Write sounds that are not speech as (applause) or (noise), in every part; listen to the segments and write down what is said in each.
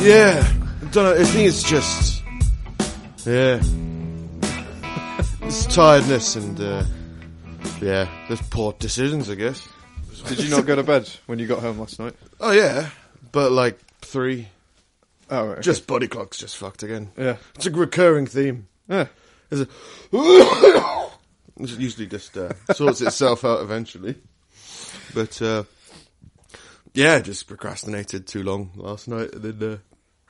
Yeah, I don't know. I think it's just, yeah, it's tiredness and uh, yeah, there's poor decisions, I guess. Did you not go to bed when you got home last night? Oh yeah, but like three, Oh, right, okay. just body clock's just fucked again. yeah, It's a recurring theme. yeah. There's a (coughs) it usually just uh, sorts itself out eventually, but uh, yeah, just procrastinated too long last night, and then uh,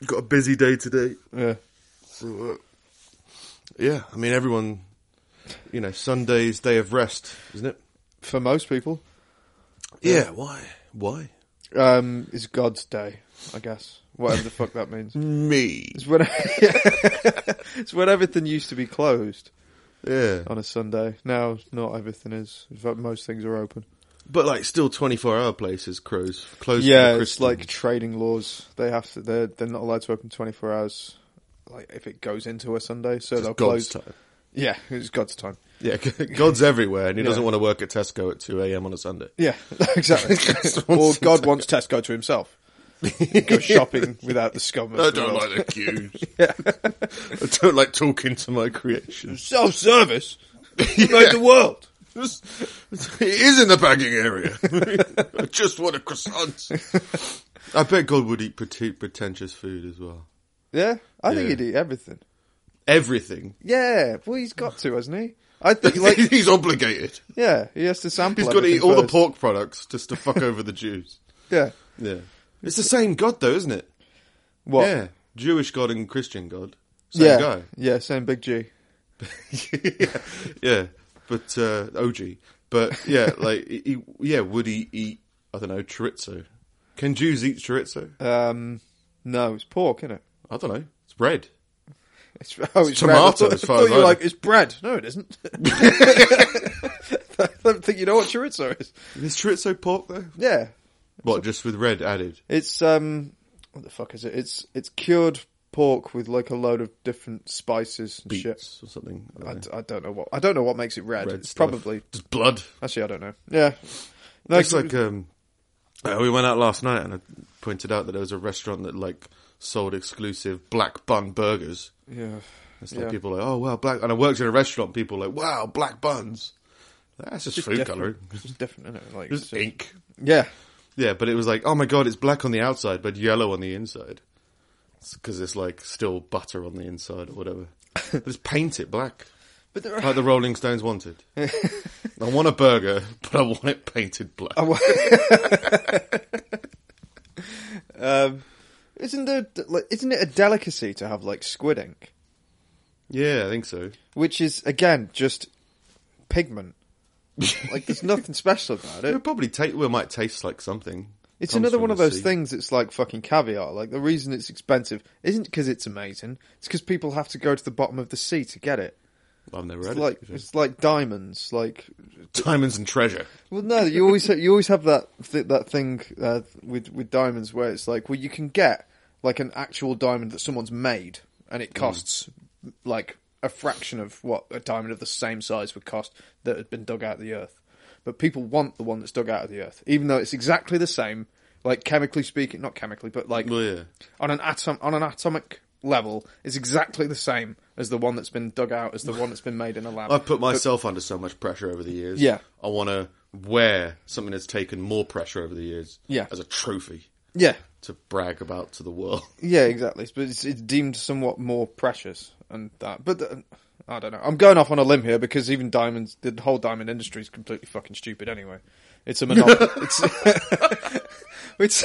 got a busy day today. Yeah. So, uh, yeah, I mean, everyone, you know, Sunday's day of rest, isn't it? For most people, Yeah. Why? Why? um, it's God's day, I guess. Whatever the fuck that means. (laughs) Me. It's when (laughs) it's when everything used to be closed Yeah. on a Sunday. Now, not everything is. In fact, most things are open. But like, still, twenty-four hour places close. Closed. yeah, it's like trading laws. They have to. They're they're not allowed to open twenty four hours. Like if it goes into a Sunday, so It's they'll God's close. time. Yeah, it's God's time. Yeah, (laughs) God's everywhere, and he Yeah. doesn't want to work at Tesco at two a.m. on a Sunday. Yeah, (laughs) exactly. (laughs) or God wants Tesco to himself. Go shopping without the scum. Of I don't world. like the queues. yeah. I don't like talking to my creation. self service. You made the world. It is in the bagging area. (laughs) I just want a croissant. I bet God would eat prete- pretentious food as well. Yeah, I think Yeah. he'd eat everything. Everything. Yeah, well, he's got to, hasn't he? I think, (laughs) like, He's obligated. yeah, he has to sample. He's got to eat everything all the first. pork products just to fuck (laughs) over the Jews. Yeah. Yeah. It's the same God though, isn't it? What? Yeah. Jewish God and Christian God. Same yeah. guy. Yeah, same big G. yeah, yeah, but uh, OG. But yeah, (laughs) like, he, yeah, would he eat? I don't know, chorizo. Can Jews eat chorizo? Um, no, it's pork, isn't it? I don't know. It's bread. It's, oh, it's tomato, bread. I thought, as I far thought as you I were like, it's bread. No, it isn't. (laughs) I don't think you know what chorizo is. Is chorizo pork though? Yeah, What, just with red added? it's um, what the fuck is it? It's it's cured pork with like a load of different spices and shit. Or something? I don't know. d- I don't know what I don't know what makes it red. Red it's stuff. probably Just blood. actually I don't know. Yeah, no, it's like um, uh, we went out last night and I pointed out that there was a restaurant that like sold exclusive black bun burgers. yeah. It's like Yeah. people are like, oh wow, black. And I worked in a restaurant. People are like, wow, black buns. That's just, food different. coloring. It's different, isn't it? Like, Just it's- ink. yeah, Yeah, but it was like, oh my god, it's black on the outside, but yellow on the inside. Because it's like still butter on the inside or whatever. Just paint it black, but there are, like the Rolling Stones wanted. (laughs) I want a burger, but I want it painted black. (laughs) um, isn't there like, isn't it a delicacy to have like squid ink, yeah, I think so. which is again just pigment. (laughs) like there's nothing special about It it. probably taste. Well, it might taste like something. It's another one of those sea. things that's like fucking caviar. Like the reason it's expensive isn't because it's amazing. It's because people have to go to the bottom of the sea to get it. I've never It's read like it. it's like diamonds. Like Diamonds and treasure. well, no, you always you always have that th- that thing uh, with with diamonds where it's like well you can get like an actual diamond that someone's made and it costs like a fraction of what a diamond of the same size would cost that had been dug out of the earth. But people want the one that's dug out of the earth, even though it's exactly the same, like chemically speaking, not chemically, but like Well, yeah. on an atom on an atomic level is exactly the same as the one that's been dug out as the one that's been made in a lab. I've put myself under so much pressure over the years. Yeah. I want to wear something that's taken more pressure over the years. Yeah. As a trophy yeah, to brag about to the world. yeah, exactly. But it's, it's deemed somewhat more precious and that. But uh, I don't know. I'm going off on a limb here because even diamonds, the whole diamond industry is completely fucking stupid anyway. It's a (laughs) monopoly. it's, (laughs) it's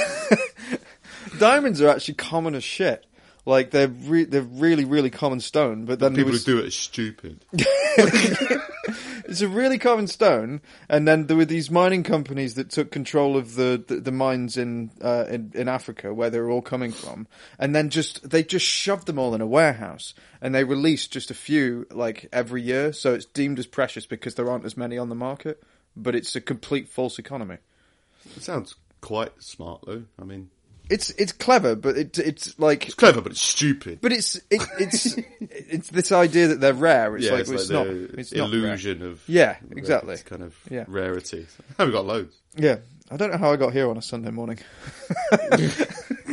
(laughs) diamonds are actually common as shit. Like they're re- they're really really common stone, but then People was, who do it are stupid. (laughs) it's a really common stone, and then there were these mining companies that took control of the the, the mines in, uh, in in Africa where they were all coming from, and then just they just shoved them all in a warehouse, and they released just a few like every year, so it's deemed as precious because there aren't as many on the market, but it's a complete false economy. It sounds quite smart though. I mean, It's it's clever, but it it's like. it's clever, but it's stupid. But it's it, it's (laughs) it's this idea that they're rare. It's yeah, like it's, well, like not it's not illusion of Yeah, exactly. It's kind of Yeah. rarity. (laughs) We've got loads. Yeah, I don't know how I got here on a Sunday morning. (laughs)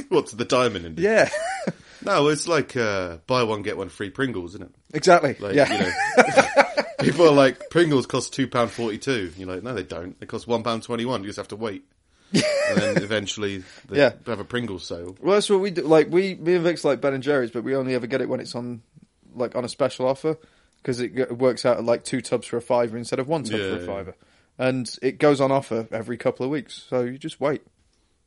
What's the diamond industry? Yeah, No, it's like uh, buy one get one free Pringles, isn't it? exactly. Like, yeah, you know, people are like Pringles cost two pound forty two. You're like, no, they don't. They cost one pound twenty one. You just have to wait, and then eventually they Yeah. have a Pringles sale. Well, that's what we do. Like we, me and Vic's like Ben and Jerry's, but we only ever get it when it's on, like on a special offer, because it g- works out at like two tubs for a fiver instead of one tub Yeah, for a yeah. fiver, and it goes on offer every couple of weeks. So you just wait.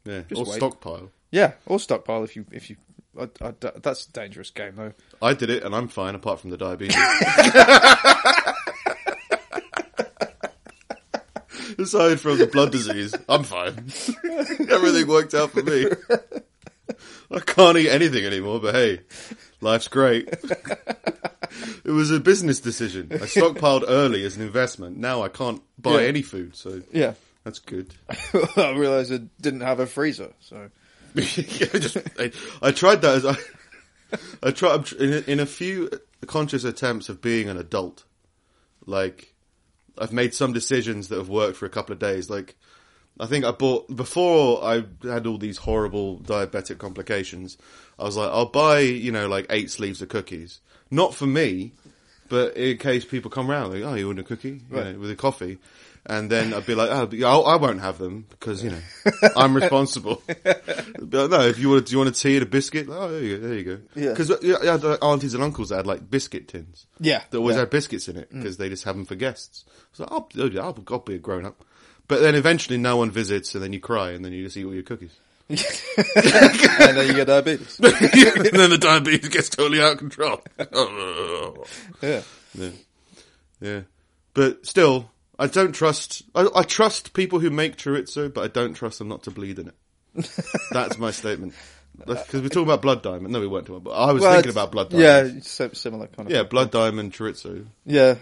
Yeah, Just or wait. stockpile. Yeah, or stockpile if you if you. I, I, that's a dangerous game though. I did it, and I'm fine apart from the diabetes. (laughs) (laughs) Aside from the blood disease, I'm fine. (laughs) Everything worked out for me. I can't eat anything anymore, but hey, life's great. it was a business decision. I stockpiled early as an investment. Now I can't buy Yeah. any food, so Yeah, that's good. (laughs) I realised I didn't have a freezer, so (laughs) yeah, just I, I tried that as I I tried in a, in a few conscious attempts of being an adult. Like I've made some decisions that have worked for a couple of days. Like I think I bought before I had all these horrible diabetic complications. I was like, I'll buy you know like eight sleeves of cookies, not for me, but in case people come round. Like, oh, you want a cookie you know, with a coffee? And then I'd be like, oh, but I won't have them because you know (laughs) I'm responsible. But no, if you want, do you want a tea and a biscuit? Oh, there you go. There you go. Yeah. Because yeah, I had uh, aunties and uncles that had like biscuit tins. Yeah, That always yeah. had biscuits in it because they just have them for guests. So I'll, oh, I'll, I'll be a grown up. But then eventually no one visits and then you cry and then you just eat all your cookies. (laughs) and then you get diabetes. (laughs) and then the diabetes gets totally out of control. Yeah, yeah. Yeah. But still, I don't trust, I, I trust people who make chorizo, but I don't trust them not to bleed in it. (laughs) That's my statement. Because we're talking about blood diamond. No, we weren't talking about. I was Well, thinking about blood diamond. sim- similar kind of. Yeah, thing. blood diamond chorizo. Yeah,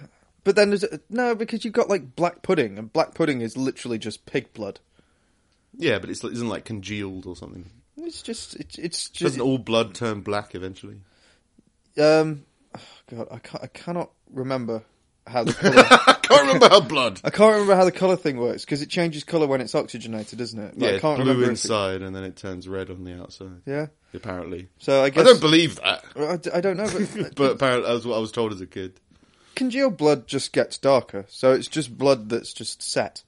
but then there's no because you've got like black pudding, and black pudding is literally just pig blood. Yeah, but it's, it isn't like congealed or something. It's just it's, it's just Doesn't all blood turn black eventually? um. oh, God, I can't, I cannot remember how the (laughs) color. I can't remember how blood. I can't remember how the color thing works because it changes color when it's oxygenated, doesn't it? But Yeah, I can't blue remember inside and then it turns red on the outside. yeah. Apparently, So I guess I don't believe that, I, don't know, but, (laughs) but apparently that's what I was told as a kid. congealed blood just gets darker, so it's just blood that's just set,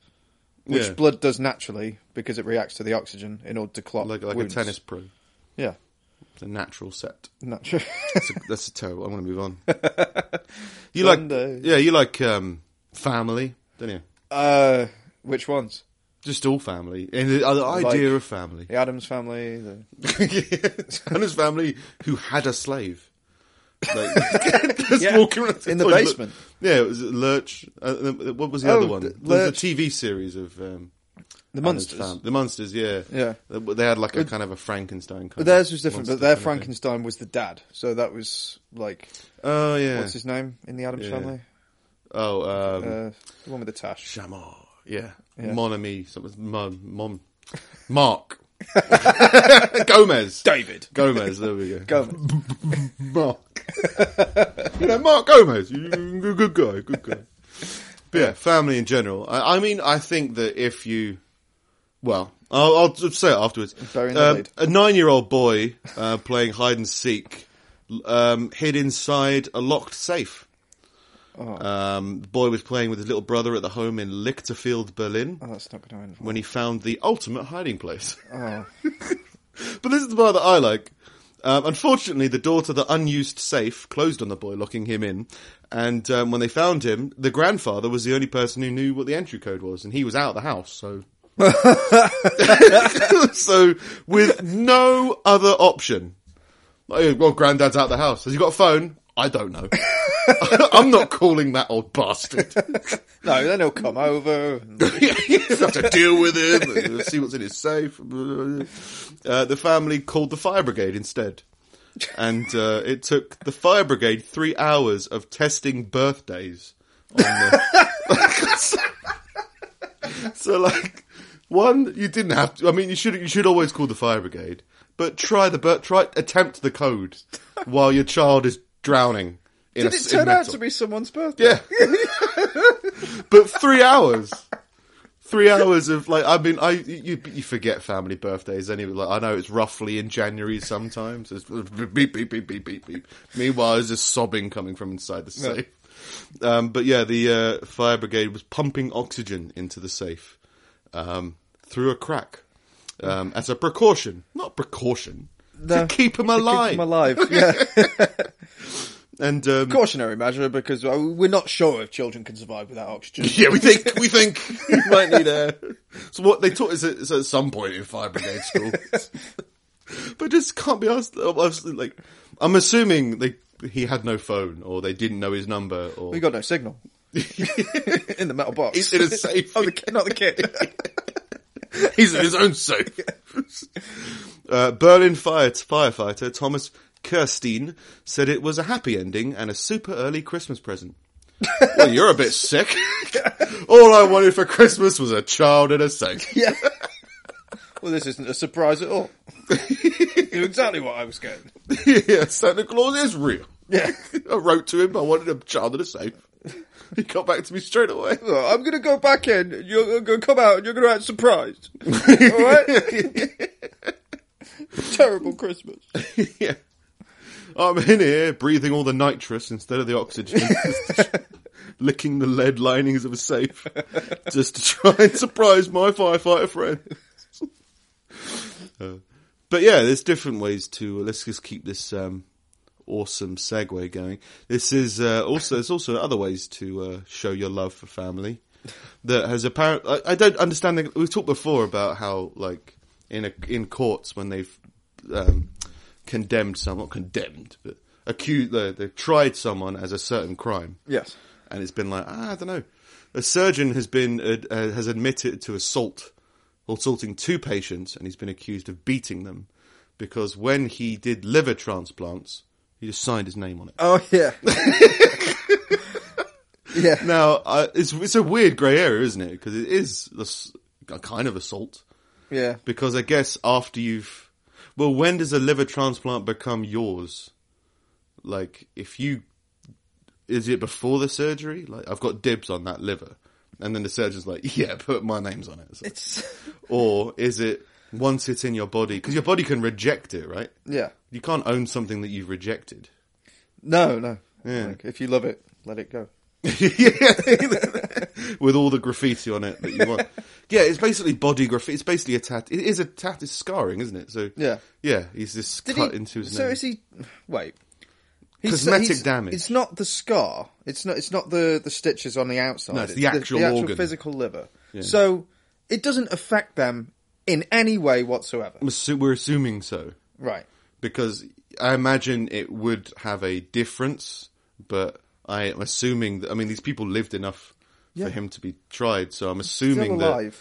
which Yeah. blood does naturally because it reacts to the oxygen in order to clot Like like wounds. a tennis pro. Yeah, It's a natural set. natural. That's, a, that's a terrible. I want to move on. You like, yeah, you like um, family, don't you? uh, which ones? Just all family, and the, uh, the idea of family. The Addams family. The... (laughs) Hannah's family who had a slave. Like, (laughs) just Yeah, walking around in the basement. Yeah, it was Lurch. Uh, uh, what was the Oh, other one? the There was Lurch. a TV series of um, The monsters. the monsters. Yeah, Yeah. They they had like a kind of a Frankenstein. Kind But theirs was of different. monster But their kind of thing. Frankenstein was the dad, so that was like Oh yeah. what's his name in the Addams Yeah. family? Oh, um, Uh, the one with the tash. Shamar. Yeah. Yeah. Mon ami. Something. Mom. Mom. Mark. (laughs) Gomez. David. Gomez. There we go. Gomez. (laughs) Mark. (laughs) you know, Mark Gomez. You, good, good guy. Good guy. But yeah, family in general. I, I mean, I think that if you, well, I'll, I'll say it afterwards. Um, a nine-year-old boy uh, playing hide and seek um, hid inside a locked safe. Oh. Um, the boy was playing with his little brother at the home in Lichterfield, Berlin, Oh, that's not going to end. well. when he found the ultimate hiding place. (laughs) Oh, But this is the part that I like. Um, unfortunately, the door to the unused safe closed on the boy, locking him in. And um, when they found him, the grandfather was the only person who knew what the entry code was, and he was out of the house. So, (laughs) so with no other option, like, well, granddad's out of the house. Has he got a phone? I don't know. (laughs) I'm not calling that old bastard. no, then he'll come over. and- (laughs) you have to deal with him, see what's in his safe. Uh, the family called the fire brigade instead. And uh, it took the fire brigade three hours of testing birthdays. On the... so, like, one, you didn't have to. I mean, you should you should always call the fire brigade, but try the bir- try attempt the code (laughs) while your child is drowning. In Did a, it turn out to be someone's birthday? Yeah. (laughs) but three hours. Three hours of like, I mean, I you, you forget family birthdays anyway. Like, I know it's roughly in January sometimes. It's beep beep beep beep beep beep. Meanwhile, there's just sobbing coming from inside the safe. Um, but yeah, the uh, fire brigade was pumping oxygen into the safe um, through a crack um, as a precaution, not precaution No, to keep him alive. Keep them alive. (laughs) Yeah. And um, Cautionary measure because uh, we're not sure if children can survive without oxygen. (laughs) Yeah, we think we think (laughs) you might need air. So what they taught us at, is at some point in fire brigade school, but just can't be asked. Obviously, like I'm assuming they he had no phone or they didn't know his number or We got no signal (laughs) in the metal box. he's in a safe. (laughs) oh, the kid, not the kid. (laughs) He's in his own safe. uh, Berlin fire firefighter Thomas Kirstein said it was a happy ending and a super early Christmas present. well, you're a bit sick. All I wanted for Christmas was a child in a safe. yeah. Well, this isn't a surprise at all. you exactly what I was getting. yeah, Santa Claus is real. Yeah. I wrote to him. I wanted a child in a safe. (laughs) He got back to me straight away. (laughs) Well, I'm gonna go back in. You're gonna come out, and you're gonna act surprised. (laughs) All right? Terrible Christmas. yeah. I'm in here breathing all the nitrous instead of the oxygen. Licking the lead linings of a safe. Just to try and surprise my firefighter friend. Uh, but yeah, there's different ways to, let's just keep this, um, awesome segue going. This is, uh, also, there's also other ways to, uh, show your love for family. That has apparent, I, I don't understand, the, we've talked before about how, like, in a, in courts when they've, um, condemned someone, not condemned, but accused, they, they've tried someone as a certain crime Yes. and it's been like ah, I don't know. A surgeon has been uh, has admitted to assault, assaulting two patients, and he's been accused of beating them because when he did liver transplants, he just signed his name on it. Oh yeah. (laughs) yeah. Now uh, it's it's a weird grey area, isn't it? Because it is a kind of assault. Yeah. Because I guess after you've, well, when does a liver transplant become yours? Like, if you, is it before the surgery? Like, I've got dibs on that liver. And then the surgeon's like, (laughs) yeah, put my name's on it. So- It's or is it once it's in your body? Because your body can reject it, right? yeah. You can't own something that you've rejected. No, no. Yeah. Like, if you love it, let it go. (laughs) With all the graffiti on it that you want. (laughs) Yeah, it's basically body graffiti. It's basically a tat. It is a tat. It's scarring, isn't it? So Yeah. yeah. He's just Did cut he, into his so name. is he? Wait. He's- Cosmetic he's- damage. It's not the scar. It's not. It's not the the stitches on the outside. No, it's the actual organ. physical liver. So it doesn't affect them in any way whatsoever. We're assuming so Right. because I imagine it would have a difference, but I am assuming that I mean these people lived enough Yeah. for him to be tried, so I'm assuming that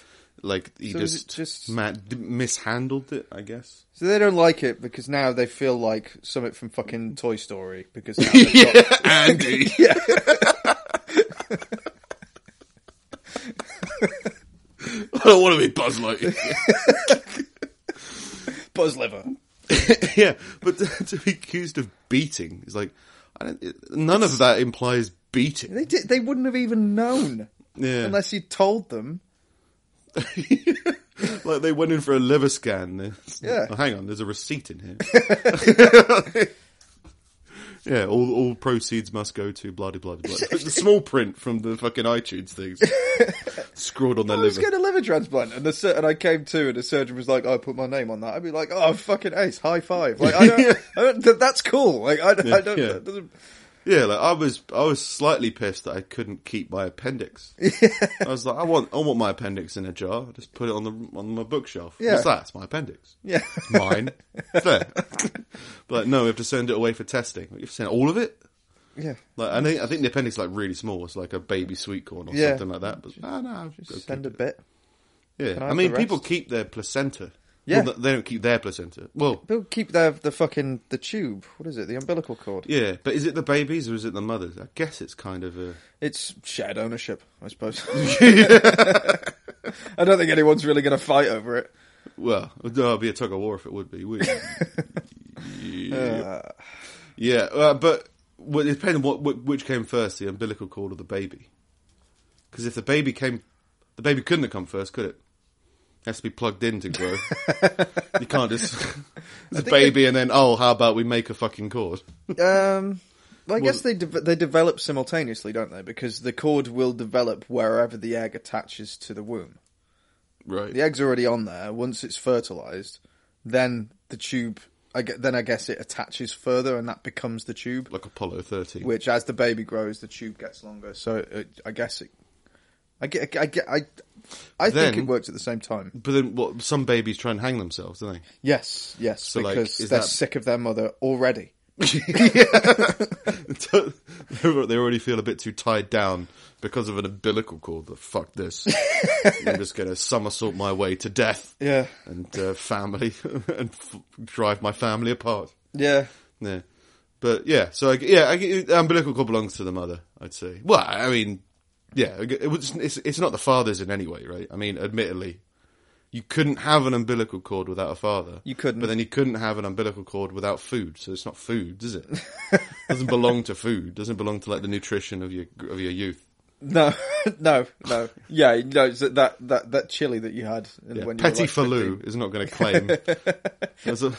like he So just, just- mishandled it, I guess. So they don't like it because now they feel like something from fucking Toy Story because (laughs) got- Andy. (laughs) (laughs) (laughs) I don't want to be Buzz Lightyear. (laughs) Buzz liver. (laughs) yeah, but to, to be accused of beating is like I don't, none of that implies beating. They did. They wouldn't have even known Yeah. unless you told them. like they went in for a liver scan. There's- Yeah. oh, hang on, there's a receipt in here. Yeah, all all proceeds must go to bloody bloody bloody. The small print from the fucking iTunes things (laughs) scrawled on their liver. I was liver. getting a liver transplant, and the sur- and I came to, and the surgeon was like, "Oh, "I put my name on that." I'd be like, "Oh, fucking ace, high five! Like, I don't, (laughs) I don't th- that's cool. Like, I, I don't. yeah. that doesn't- Yeah, like I was, I was slightly pissed that I couldn't keep my appendix. (laughs) I was like, I want, I want my appendix in a jar. I Just put it on the on my bookshelf. Yeah. What's that? It's my appendix. Yeah, It's mine. (laughs) It's there. but no, we have to send it away for testing. You have to send all of it. yeah. Like, I think, I think the appendix is like really small. It's like a baby sweet corn or Yeah. something like that. But no, I'll Just send a bit. Yeah, I I, mean, people keep their placenta. Yeah. Well, they don't keep their placenta. Well, They'll keep their the fucking the tube. What is it? The umbilical cord. yeah, but is it the babies or is it the mothers? I guess it's kind of a. It's shared ownership, I suppose. (laughs) (laughs) I don't think anyone's really going to fight over it. Well, it'd be a tug of war if it would be. Would (laughs) yeah, Uh, yeah uh, but well, it depends on what, what which came first, the umbilical cord or the baby. Because if the baby came The baby couldn't have come first, could it? It has to be plugged in to grow. (laughs) you can't just (laughs) it's a baby and then oh, how about we make a fucking cord? Um, well, I guess they de- they develop simultaneously, don't they? Because the cord will develop wherever the egg attaches to the womb. Right. The egg's already on there. Once it's fertilized, then the tube. I get, then I guess it attaches further, and that becomes the tube. Like Apollo 13. Which, as the baby grows, the tube gets longer. So it, I guess it. I get. I get. I. I Then- think it works at the same time. But then what some babies try and hang themselves, don't they? Yes. Yes. So, because is they're that- sick of their mother already. (laughs) (laughs) (laughs) they already feel a bit too tied down because of an umbilical cord. But fuck this. I'm just going to somersault my way to death Yeah. and uh, family and f- drive my family apart. Yeah. Yeah. But yeah, so I, yeah, I, the umbilical cord belongs to the mother, I'd say. Well, I mean, yeah, it was, it's, it's not the father's in any way, right? I mean, admittedly, you couldn't have an umbilical cord without a father. You couldn't. But then you couldn't have an umbilical cord without food, so it's not food, does it? (laughs) doesn't belong to food. Doesn't belong to like the nutrition of your of your youth. No, (laughs) no, no. Yeah, no, that that that chili that you had Yeah. when you Petit were like Filou 15. is not going to claim. (laughs) That's a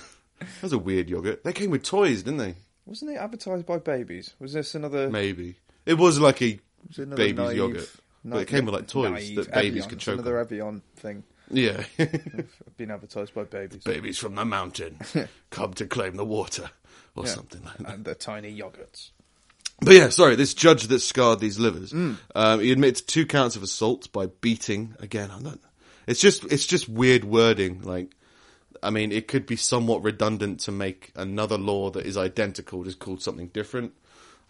that's a weird yogurt. They came with toys, didn't they? Wasn't it advertised by babies? Was this another? Maybe it was like a was it baby's naive- yogurt, but it came with like toys naive that babies Evian. could It's choke Another on. Evian thing yeah. (laughs) been advertised by babies babies from the mountain (laughs) come to claim the water or Yeah. something like that. and the tiny yogurts. But yeah, sorry, this judge that scarred these livers, Mm. um, he admits two counts of assault by beating. Again, I'm not. It's just it's just weird wording. Like, I mean, it could be somewhat redundant to make another law that is identical just called something different.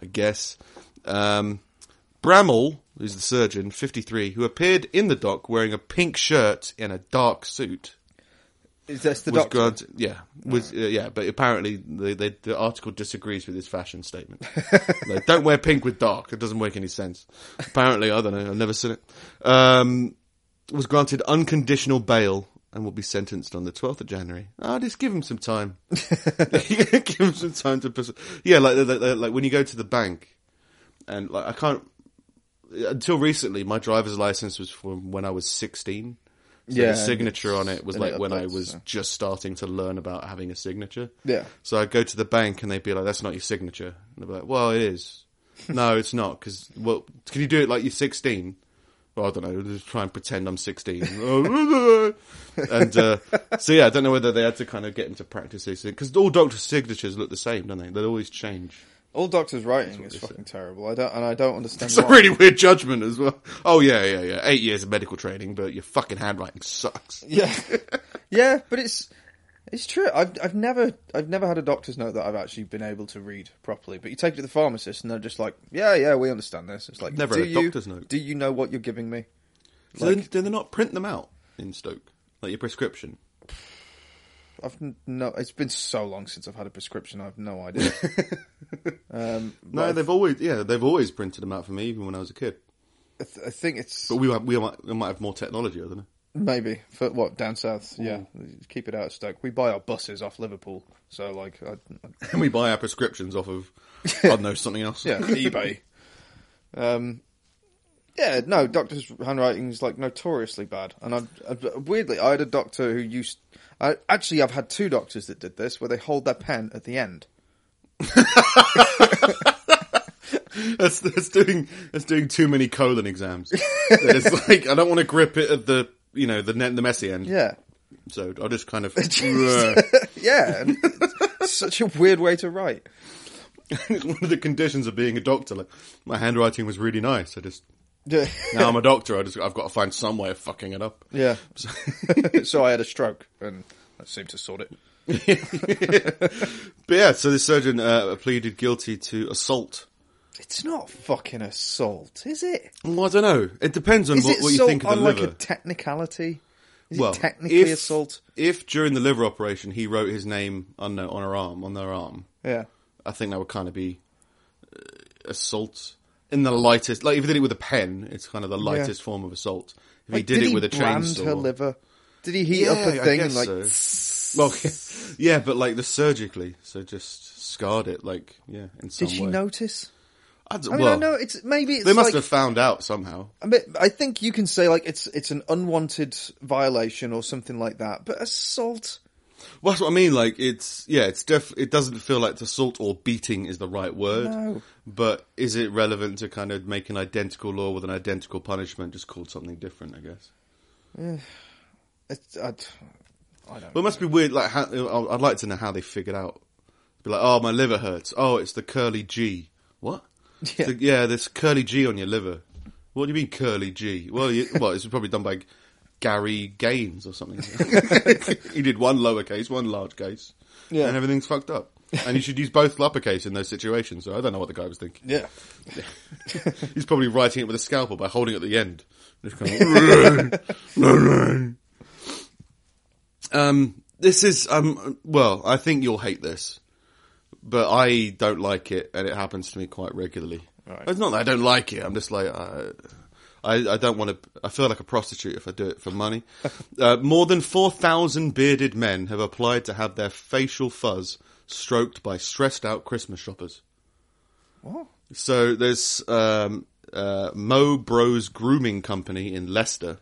I guess. Um, Bramhall, who's the surgeon, 53, who appeared in the dock wearing a pink shirt in a dark suit, Is this the doctor? granted, yeah, was uh, yeah, but apparently the, the the article disagrees with his fashion statement. (laughs) like, don't wear pink with dark; it doesn't make any sense. Apparently, I don't know. I've never seen it. Um, was granted unconditional bail and will be sentenced on the twelfth of January. Oh, just give him some time. (laughs) (laughs) give him some time to. Pers- yeah, like, like like like when you go to the bank, and like I can't. Until recently, my driver's license was from when I was sixteen. So Yeah, the signature on it was like it when I was so. just starting to learn about having a signature. Yeah. So I'd go to the bank and they'd be like, "That's not your signature." And I'd be like, "Well, it is." (laughs) no, it's not because well, can you do it like you're 16? Well, I don't know. Just try and pretend I'm 16. (laughs) (laughs) and uh, so yeah, I don't know whether they had to kind of get into practice these things because all doctors' signatures look the same, don't they? They always change. All doctors' writing is fucking terrible. I don't, and I don't understand It's a really weird judgment as well. Oh yeah, yeah, yeah. Eight years of medical training, but your fucking handwriting sucks. (laughs) Yeah, yeah, but it's it's true. I've I've never I've never had a doctor's note that I've actually been able to read properly. But you take it to the pharmacist, and they're just like, "Yeah, yeah, we understand this." It's like, Never a you, doctor's note. Do you know what you're giving me? So then, do they not print them out in Stoke, like your prescription? I've no. It's been so long since I've had a prescription. I've no idea. (laughs) um, No, but they've always yeah they've always printed them out for me even when I was a kid. I, th- I think it's But we might we might, we might have more technology, I don't know. maybe for what down south. Yeah, keep it out of Stoke. We buy our buses off Liverpool, so like, I, I, (laughs) And we buy our prescriptions off of (laughs) I don't know something else. yeah, eBay. Um, yeah, no, doctors' handwriting is like notoriously bad, and I, I weirdly I had a doctor who used. I, actually, I've had two doctors that did this, where they hold their pen at the end. (laughs) (laughs) that's that's doing that's doing too many colon exams. it's like I don't want to grip it at the you know the ne- the messy end. Yeah, So I'll just kind of (laughs) yeah, such a weird way to write. it's one of the conditions of being a doctor. Like my handwriting was really nice. I just Yeah, now I'm a doctor. I just I've got to find some way of fucking it up. yeah. (laughs) so I had a stroke, and that seemed to sort it. (laughs) But yeah, so the surgeon uh, pleaded guilty to assault. It's not fucking assault, is it? Well, I don't know. It depends on Is what, what you think of the on like liver. a technicality? Is well, it technically if, assault? If during the liver operation he wrote his name on on her arm, on their arm, Yeah. I think that would kind of be uh, assault in the lightest. Like if he did it with a pen, it's kind of the lightest form of assault. If he Like, did, it with a chainsaw, her liver? Did he heat up a thing and like? so. (laughs) well, (laughs) yeah, but like the surgically, so just scarred it, like yeah, in some Did she way. notice? I, d- I mean, well, I don't know it's maybe it's they must like, have found out somehow. I, mean, I think you can say like it's it's an unwanted violation or something like that. But assault, Well, that's what I mean. Like, it's yeah, it's def. It doesn't feel like assault or beating is the right word. No. But is it relevant to kind of make an identical law with an identical punishment, just called something different? I guess. Eh, it's, I, I don't. Well, it must be weird. Like, how, I'd like to know how they figured out. Be like, oh, my liver hurts. Oh, it's the curly G. What? Yeah. Yeah, yeah there's curly G on your liver. What do you mean curly G? Well, you, well, it's probably done by Gary Gaines or something. (laughs) (laughs) he did one lowercase, one large case, Yeah. and everything's fucked up. And you should use both uppercase in those situations. So I don't know what the guy was thinking. yeah, (laughs) He's probably writing it with a scalpel by holding it at the end. Just kind of- um, this is um. Well, I think you'll hate this, but I don't like it, and it happens to me quite regularly. Right. It's not that I don't like it. I'm just like uh, I. I don't want to. I feel like a prostitute if I do it for money. (laughs) uh, more than four thousand bearded men have applied to have their facial fuzz stroked by stressed out Christmas shoppers. what? So there's um, uh, Mo Bros Grooming Company in Leicester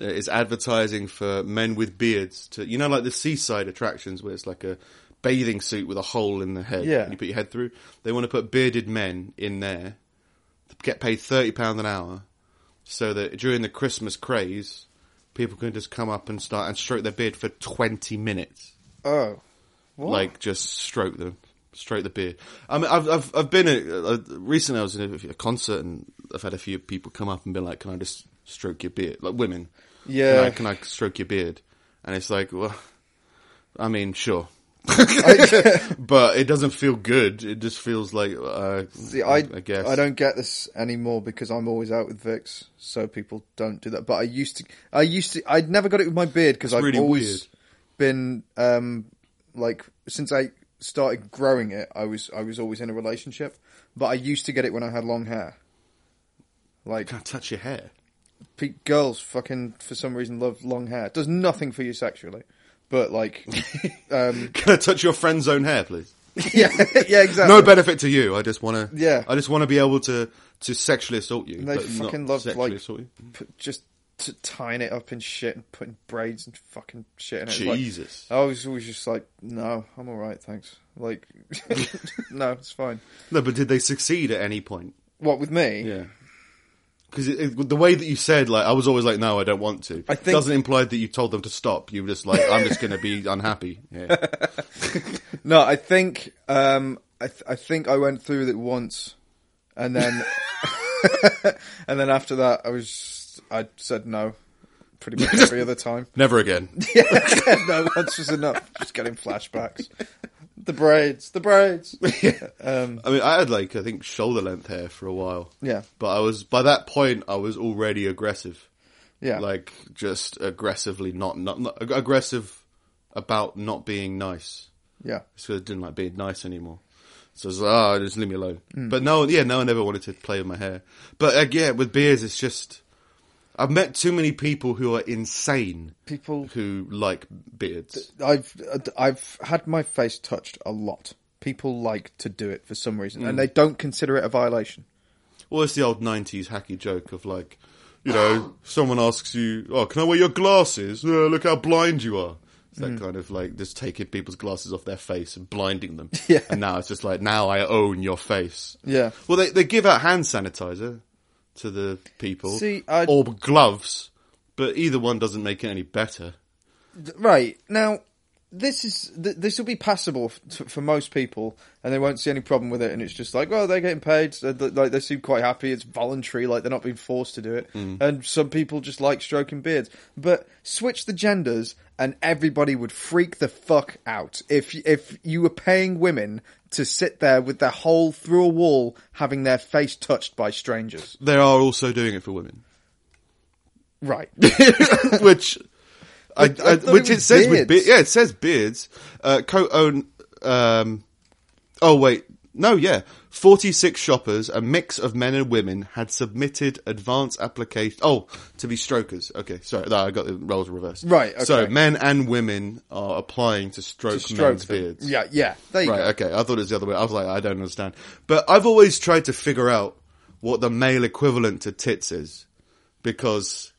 uh, is advertising for men with beards to, you know, like the seaside attractions where it's like a bathing suit with a hole in the head. Yeah. and you put your head through. They want to put bearded men in there, get paid thirty pound an hour, so that during the Christmas craze, people can just come up and start and stroke their beard for twenty minutes Oh, what? like just stroke the stroke the beard. I mean, I've I've I've been at, uh, recently. I was in a, a concert and I've had a few people come up and be like, "Can I just stroke your beard?" Like women, Yeah. Can I, can I stroke your beard? And it's like, well, I mean, sure. (laughs) but it doesn't feel good. It just feels like, uh, See, I, I guess. I don't get this anymore because I'm always out with Vix, so people don't do that. But I used to, I used to, I'd never got it with my beard because I've really always weird. been, um, like since I started growing it, I was, I was always in a relationship. But I used to get it when I had long hair. Like Can I touch your hair? pe- girls, fucking for some reason love long hair. It does nothing for you sexually, but like, (laughs) um, Can I touch your friend's own hair, please? (laughs) yeah, yeah, exactly. No benefit to you. I just want to. Yeah. I just want to be able to to sexually assault you. They fucking love, sexually like, assault you. put, just t- tying it up in shit and putting braids and fucking shit in it. It's like- Jesus. I was always just like, no, I'm all right, thanks. Like, (laughs) no, it's fine. No, but did they succeed at any point? What with me? Yeah. Because the way that you said, like, I was always like, no, I don't want to. I think- doesn't imply that you told them to stop. You were just like, I'm just going to be unhappy. Yeah. (laughs) No, I think, um, I, th- I think I went through it once, and then, (laughs) (laughs) and then after that, I was, I said no, pretty much every other time. Never again. no, once was enough. Just getting flashbacks. The braids, the braids. (laughs) Um, I mean, I had like, I think shoulder length hair for a while. yeah, But I was, by that point, I was already aggressive. yeah. Like, just aggressively not, not, not ag- aggressive about not being nice. yeah. because I didn't like being nice anymore. So I was like, oh, just leave me alone. Hmm. But no, yeah, no one ever wanted to play with my hair. But yeah, with beards, it's just I've met too many people who are insane People who like beards. I've I've had my face touched a lot. People like to do it for some reason, and they don't consider it a violation. Well, it's the old '90s hacky joke of like, you know, (sighs) someone asks you, "Oh, can I wear your glasses? Uh, look how blind you are." It's that kind of like just taking people's glasses off their face and blinding them. (laughs) Yeah. And now it's just like, now I own your face. Yeah, Well, they they give out hand sanitizer to the people, See, I- or gloves, but either one doesn't make it any better. right now. This is th- this will be passable f- for most people, and they won't see any problem with it. And it's just like, well, they're getting paid, so th- like they seem quite happy. It's voluntary, like they're not being forced to do it. Mm. And some people just like stroking beards. But switch the genders, and everybody would freak the fuck out if if you were paying women to sit there with their hole through a wall, having their face touched by strangers. They are also doing it for women, Right. (laughs) which I, I I, which it it, says with be- yeah, it says beards. Uh, co-own. Um, oh wait, No, yeah. 46 shoppers, a mix of men and women, had submitted advance application. Oh, to be strokers. Okay, sorry. No, I got the roles reversed. Right, So men and women are applying to stroke, To stroke men's them. beards. Yeah, yeah. There you Right, go. okay. I thought it was the other way. I was like, I don't understand. But I've always tried to figure out what the male equivalent to tits is. Because,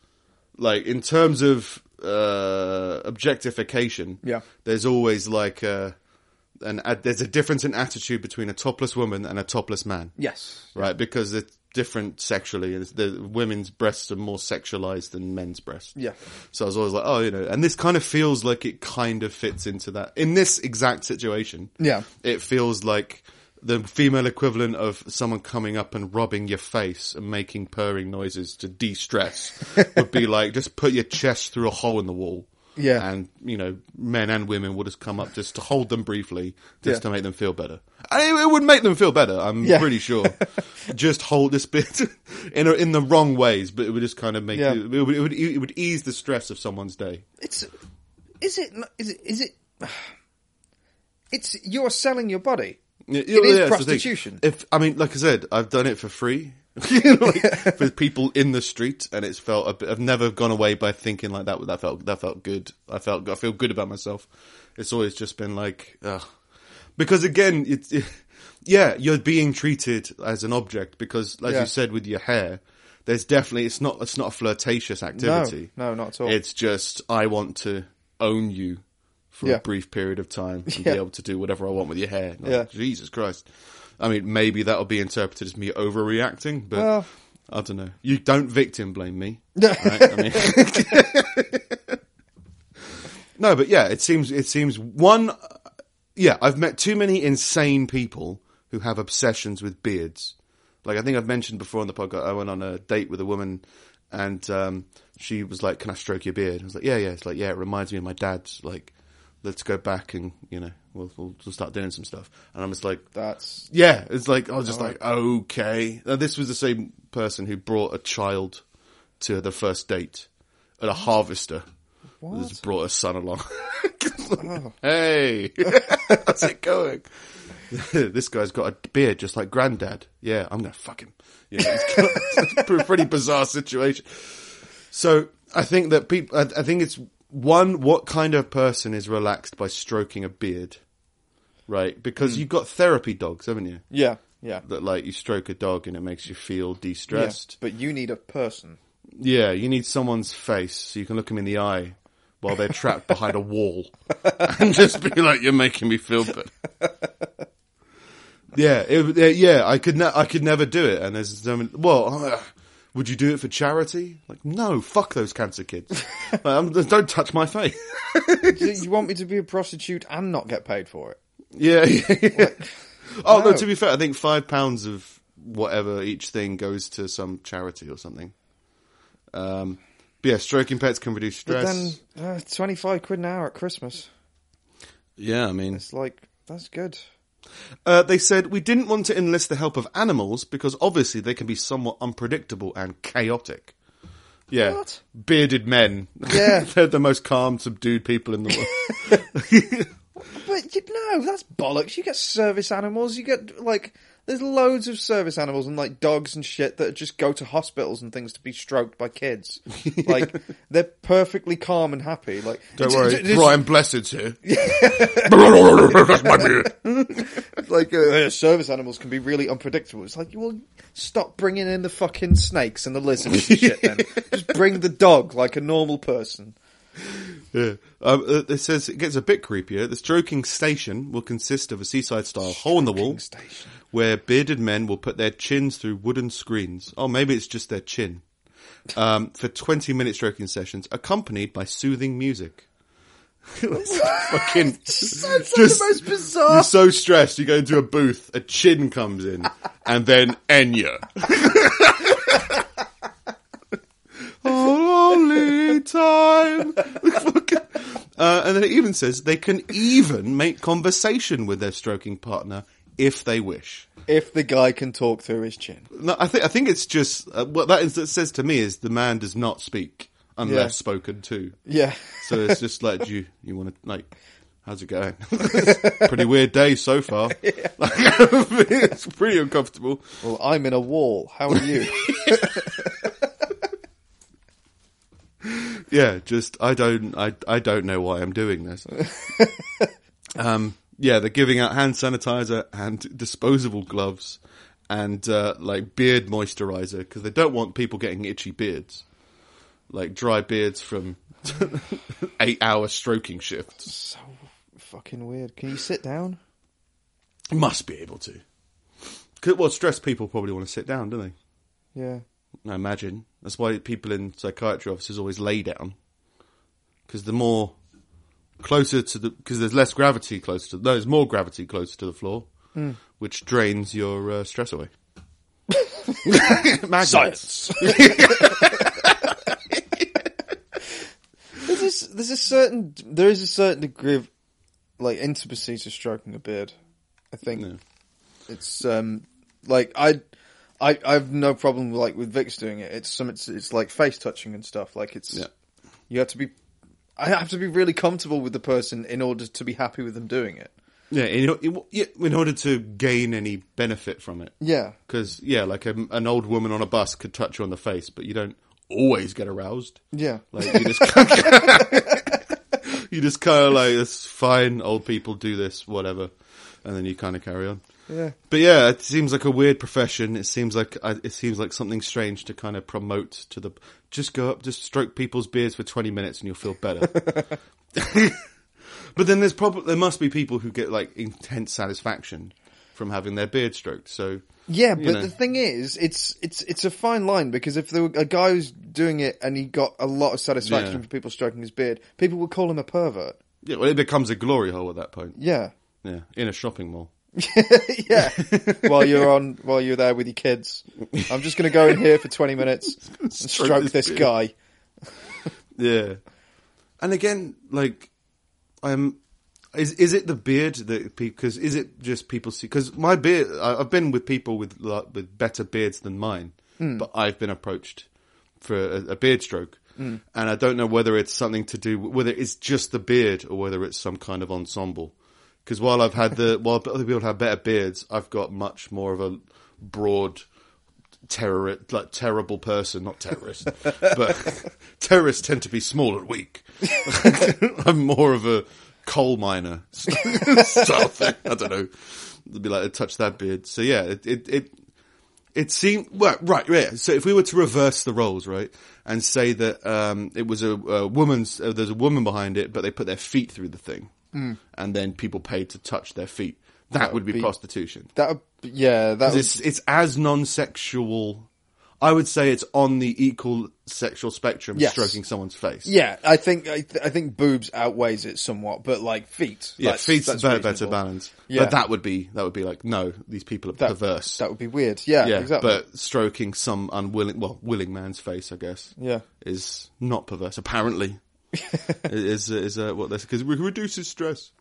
like, in terms of, uh, objectification, Yeah. there's always like, uh, an, a, there's a difference in attitude between a topless woman and a topless man. Yes. Right? Because it's different sexually. and it's- The women's breasts are more sexualized than men's breasts. Yeah. So I was always like, oh, you know, and this kind of feels like it kind of fits into that. In this exact situation, Yeah. it feels like the female equivalent of someone coming up and rubbing your face and making purring noises to de-stress (laughs) would be like, just put your chest through a hole in the wall. Yeah. And, you know, men and women would just come up just to hold them briefly, just Yeah. to make them feel better. And it, it would make them feel better, I'm Yeah. pretty sure. (laughs) just hold this bit (laughs) in a, in the wrong ways, but it would just kind of make Yeah. you, it would, it would, it would ease the stress of someone's day. It's is it is it is it it's you're selling your body. Yeah, It yeah, is that's prostitution. If I mean, like I said, I've done it for free. (laughs) Like, for people in the street, and it's felt. A bit, I've never gone away by thinking like that. That felt that felt good. I felt I feel good about myself. It's always just been like, ugh. because again, it's it, yeah, you're being treated as an object because, as Yeah. you said with your hair, there's definitely it's not it's not a flirtatious activity. No, no, not at all. It's just I want to own you for Yeah. a brief period of time and Yeah. be able to do whatever I want with your hair. Like, Yeah. Jesus Christ. I mean, maybe that'll be interpreted as me overreacting, but Well- I don't know. You don't victim blame me. right? I mean, (laughs) no, but yeah, it seems it seems one. Yeah, I've met too many insane people who have obsessions with beards. Like I think I've mentioned before on the podcast, I went on a date with a woman, and um, she was like, "Can I stroke your beard?" I was like, "Yeah, yeah." It's like, "Yeah, it reminds me of my dad's." Like, let's go back and you know we'll we'll, we'll start doing some stuff. And I'm just like, That's yeah, it's like I was just like, okay. Now, this was the same person who brought a child to the first date at a harvester. Just brought a son along. (laughs) Hey, (laughs) how's it going? (laughs) this guy's got a beard just like granddad. Yeah, I'm gonna fuck him. Know, it's, it's a pretty bizarre situation. So I think that people, I, I think it's one, what kind of person is relaxed by stroking a beard? Right? Because hmm. you've got therapy dogs, haven't you? yeah, yeah. that like you stroke a dog and it makes you feel de-stressed. But you need a person. Yeah, you need someone's face so you can look them in the eye while they're trapped behind a wall (laughs) and just be like, "You're making me feel bad." (laughs) yeah, it, yeah, I could, ne- I could never do it. And there's so many, well, would you do it for charity? Like, no, fuck those cancer kids. (laughs) I'm- don't touch my face. you you want me to be a prostitute and not get paid for it? Yeah. yeah. oh, no. no. To be fair, I think five pounds of whatever each thing goes to some charity or something. Um, but yeah, stroking pets can reduce But stress. then uh, twenty five quid an hour at Christmas. yeah, I mean, It's like that's good. Uh, they said we didn't want to enlist the help of animals because obviously they can be somewhat unpredictable and chaotic. Yeah, What? bearded men. Yeah. (laughs) they're the most calm, subdued people in the world. (laughs) But you know that's bollocks. You get service animals. You get like there's loads of service animals and like dogs and shit that just go to hospitals and things to be stroked by kids. (laughs) Like they're perfectly calm and happy. Like Don't worry, it's- it's- Brian Blessed's here. (laughs) That's my beard. (laughs) like uh, service animals can be really unpredictable. It's like, you will stop bringing in the fucking snakes and the lizards and shit. Then just bring the dog like a normal person. Yeah. Um, uh, it says it gets a bit creepier. The stroking station will consist of a seaside style hole in the wall station. where bearded men will put their chins through wooden screens. Oh, maybe it's just their chin. Um, for 20 minute stroking sessions accompanied by soothing music. (laughs) Fucking, (laughs) Sounds like the most bizarre. you're so stressed, you go into a booth, a chin comes in, and then Enya. (laughs) Only time. (laughs) Uh, and then it even says they can even make conversation with their stroking partner if they wish. If the guy can talk through his chin. No, I think I think it's just uh, what that, is, that says to me is the man does not speak unless Yeah. spoken to. Yeah. So it's just like you you want to like how's it going? (laughs) pretty weird day so far. (laughs) it's pretty uncomfortable. Well, I'm in a wall. How are you? Yeah, just I don't I I don't know why I'm doing this. (laughs) um, yeah, they're giving out hand sanitizer and disposable gloves and uh, like beard moisturizer because they don't want people getting itchy beards, like dry beards from (laughs) eight hour stroking shifts. so fucking weird. Can you sit down? Must be able to. 'Cause, well, stressed people probably want to sit down, don't they? Yeah. I imagine that's why people in psychiatry offices always lay down because the more closer to the because there's less gravity close to no, there's more gravity closer to the floor, which drains your uh, stress away. (laughs) Magnets. (laughs) There's this, there's a certain there is a certain degree of like intimacy to stroking a beard. I think Yeah. it's um like I I I've no problem like with Vix doing it. It's some it's it's like face touching and stuff. Like it's Yeah. you have to be I have to be really comfortable with the person in order to be happy with them doing it. Yeah, in, in, in order to gain any benefit from it. Yeah. Because yeah, like a, an old woman on a bus could touch you on the face, but you don't always get aroused. Yeah. Like you just (laughs) you just kind of like it's fine. Old people do this, whatever, and then you kind of carry on. Yeah. But yeah, it seems like a weird profession. It seems like uh, it seems like something strange to kind of promote to the. Just go up, just stroke people's beards for twenty minutes, and you'll feel better. (laughs) but then there's probably there must be people who get like intense satisfaction from having their beard stroked. So Yeah, but you know. the thing is, it's it's it's a fine line because if there were a guy who's doing it and he got a lot of satisfaction Yeah. from people stroking his beard, people would call him a pervert. yeah, well, it becomes a glory hole at that point. Yeah, Yeah, in a shopping mall. (laughs) yeah. (laughs) while you're on, while you're there with your kids, I'm just going to go in here for 20 minutes (laughs) and Stroke this this guy. Yeah, and again, like, I'm. Is is it the beard that because is it just people see? Because my beard, I- I've been with people with like, with better beards than mine, hmm. but I've been approached for a, a beard stroke, hmm. and I don't know whether it's something to do whether it's just the beard or whether it's some kind of ensemble. Because while I've had the (laughs) while other people have better beards, I've got much more of a broad terror like terrible person, not terrorist, (laughs) but (laughs) terrorists tend to be small and weak. I'm more of a coal miner style thing. I don't know. It'd be like to touch that beard. So yeah, it it it, it seemed well, right. Yeah. So if we were to reverse the roles, right, and say that um, it was a, a woman's, uh, there's a woman behind it, but they put their feet through the thing, Mm. and then people paid to touch their feet. That, would be, be- prostitution. That would, yeah, that would, it's it's as non-sexual. I would say it's on the equal sexual spectrum, Yes. stroking someone's face. yeah. I think I, th- I think boobs outweighs it somewhat, but like feet, yeah, that's, feet's that's better, better balance. Yeah. But that would be that would be like no, these people are That, perverse. That would be weird. Yeah, yeah, exactly. but stroking some unwilling, well, willing man's face, I guess, yeah, is not perverse. Apparently, is is uh, what this because it reduces stress.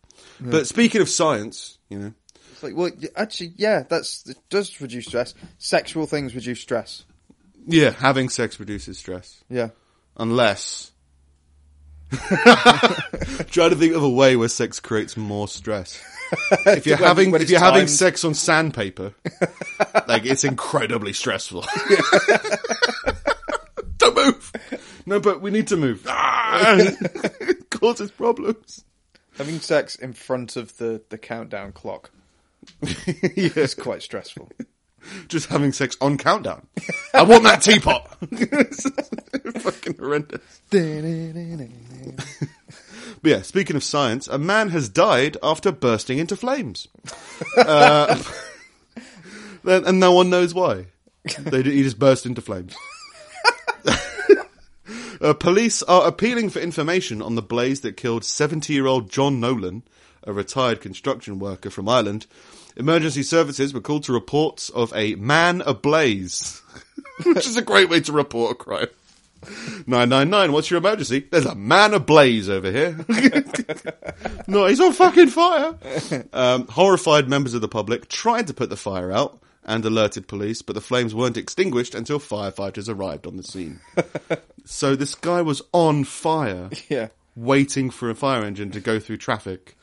But speaking of science, you know, it's like well, actually, yeah, that's it does reduce stress. Sexual things reduce stress. yeah, having sex reduces stress. Yeah. unless (laughs) try to think of a way where sex creates more stress. (laughs) If you're When- having when if you're having sex on sandpaper, like it's incredibly stressful. Move. (laughs) No, but we need to move. Ah! (laughs) it causes problems. Having sex in front of the, the countdown clock (laughs) yeah, is quite stressful. just having sex on countdown. I want that teapot. (laughs) Fucking horrendous. But yeah, speaking of science, a man has died after bursting into flames. Uh, and and no one knows why. They, he just burst into flames. Uh, police are appealing for information on the blaze that killed 70 year old John Nolan, a retired construction worker from Ireland. Emergency services were called to reports of a man ablaze, (laughs) which is a great way to report a crime. 999, what's your emergency? There's a man ablaze over here. (laughs) no, he's on fucking fire. Um, horrified members of the public tried to put the fire out and alerted police, but the flames weren't extinguished until firefighters arrived on the scene. (laughs) so this guy was on fire Yeah. waiting for a fire engine to go through traffic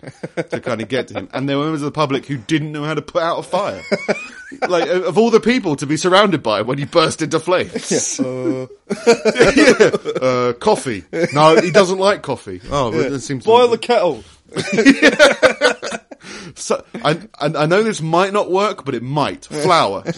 to kind of get to him. And there were members of the public who didn't know how to put out a fire. (laughs) like, of all the people to be surrounded by when he burst into flames. Uh, (laughs) yeah. Uh, coffee. No, he doesn't like coffee. Oh, well, that seems boil the kettle. So, I, I I know this might not work, but it might. Flour. it